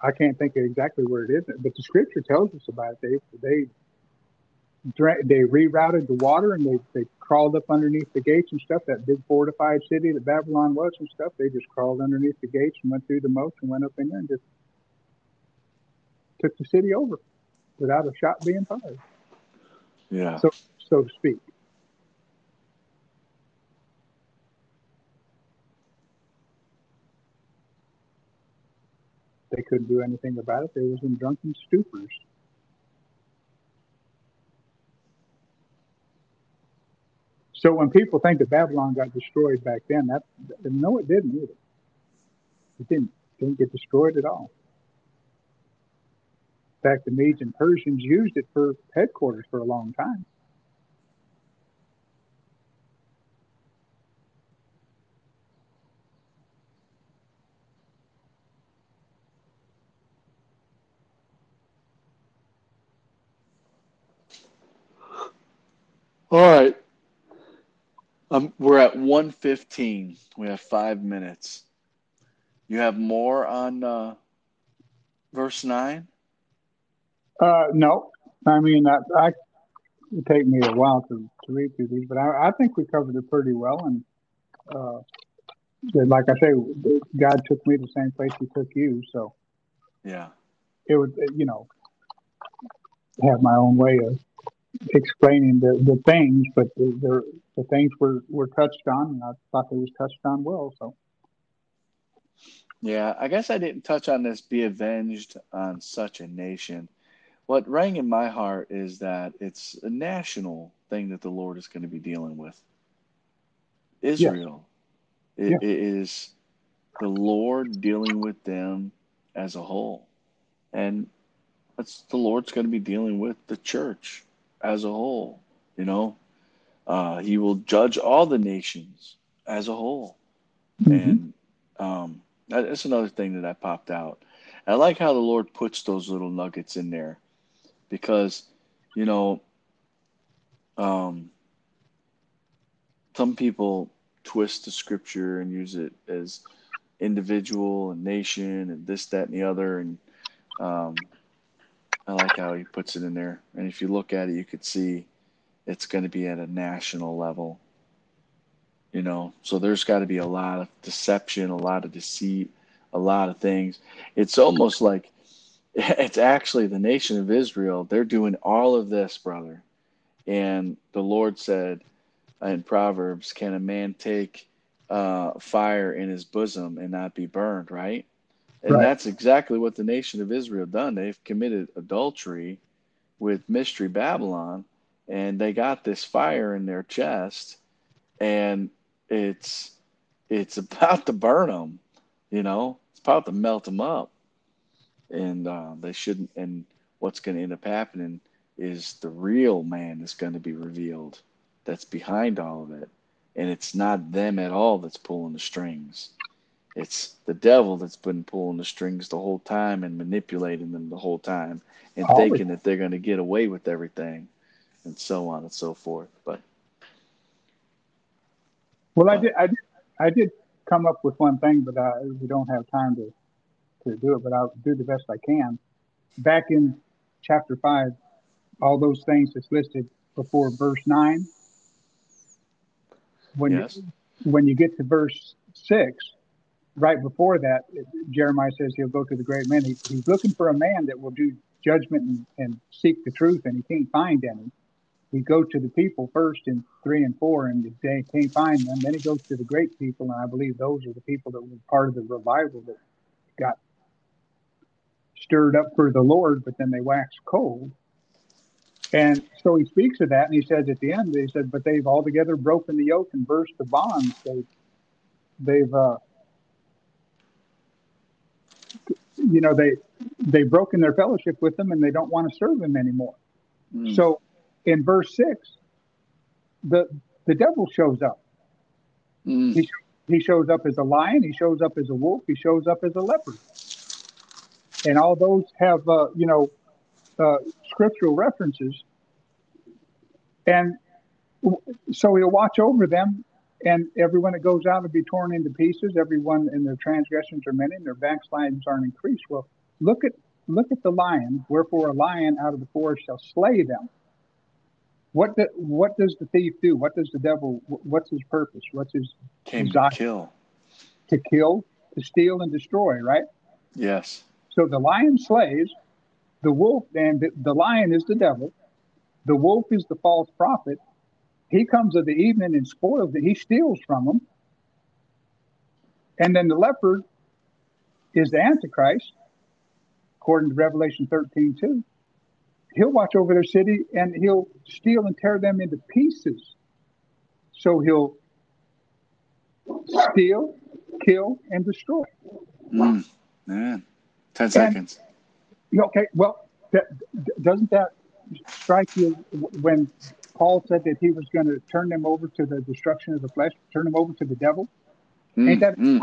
I can't think of exactly where it is, but the scripture tells us about it. They they they rerouted the water and they, they crawled up underneath the gates and stuff. That big fortified city that Babylon was and stuff. They just crawled underneath the gates and went through the moats and went up in there and just took the city over without a shot being fired, Yeah. so so to speak. They couldn't do anything about it. They was in drunken stupors. So when people think that Babylon got destroyed back then, that no, it didn't either. It didn't didn't get destroyed at all. In fact, the Medes and Persians used it for headquarters for a long time. All right. Um, we're at 115. We have five minutes. You have more on uh, verse 9? Uh, no, I mean, I, I it take me a while to, to read through these, but I, I think we covered it pretty well. And uh, like I say, God took me the same place He took you, so Yeah. it would, you know, have my own way of explaining the, the things, but the, the the things were were touched on, and I thought they was touched on well. So Yeah, I guess I didn't touch on this be avenged on such a nation. What rang in my heart is that it's a national thing that the Lord is going to be dealing with. Israel. It, Yeah. it is the Lord dealing with them as a whole. And that's the Lord's going to be dealing with the church as a whole, you know. Uh, he will judge all the nations as a whole. And um, that- that's another thing that I popped out. I like how the Lord puts those little nuggets in there because, you know, um, some people twist the scripture and use it as individual and nation and this, that, and the other. And um, I like how he puts it in there. And if you look at it, you could see it's going to be at a national level. You know so there's got to be a lot of deception a lot of deceit a lot of things. It's almost like it's actually the nation of israel they're doing all of this brother. And the lord said in proverbs can a man take uh, fire in his bosom and not be burned? Right and Right. that's exactly what the nation of israel done. They've committed adultery with mystery babylon and they got this fire in their chest and it's it's about to burn them you know? It's about to melt them up. And uh, they shouldn't and what's going to end up happening is the real man is going to be revealed that's behind all of it. And it's not them at all that's pulling the strings It's the devil that's been pulling the strings the whole time and manipulating them the whole time and thinking that they're going to get away with everything and so on and so forth. But Well, I did, I did, I did come up with one thing, but uh, we don't have time to, to do it. But I'll do the best I can. Back in chapter five, all those things that's listed before verse nine. When yes, you, when you get to verse six, right before that, Jeremiah says he'll go to the great men. He, he's looking for a man that will do judgment and, and seek the truth, and he can't find any. He goes to the people first in three and four, and they can't find them. Then he goes to the great people, and I believe those are the people that were part of the revival that got stirred up for the Lord, but then they waxed cold. And so he speaks of that, and he says at the end, he said, "But they've altogether broken the yoke and burst the bonds. They've they've, uh, you know, they they've broken their fellowship with them, and they don't want to serve him anymore." Mm. So in verse six, the the devil shows up. Mm. He he shows up as a lion. He shows up as a wolf. He shows up as a leopard. And all those have uh, you know uh, scriptural references. And so he'll watch over them, and everyone that goes out will be torn into pieces. Everyone in their transgressions are many, and their backslidings are increased. Well, look at look at the lion. Wherefore a lion out of the forest shall slay them. What the, what does the thief do? What does the devil? What's his purpose? What's his Came to kill. to kill, to steal, and destroy? Right. Yes. So the lion slays, the wolf, and the, the lion is the devil. The wolf is the false prophet. He comes of the evening and spoils it. He steals from them. And then the leopard is the Antichrist, according to Revelation 13 2. He'll watch over their city and he'll steal and tear them into pieces. So he'll steal, kill, and destroy. Mm. Man. Ten seconds. Okay, well, that, doesn't that strike you when Paul said that he was going to turn them over to the destruction of the flesh, turn them over to the devil? Mm. Ain't that- Mm.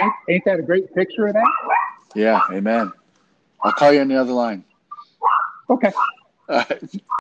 Ain't, ain't that a great picture of that? Yeah. Amen. I'll call you on the other line. Okay.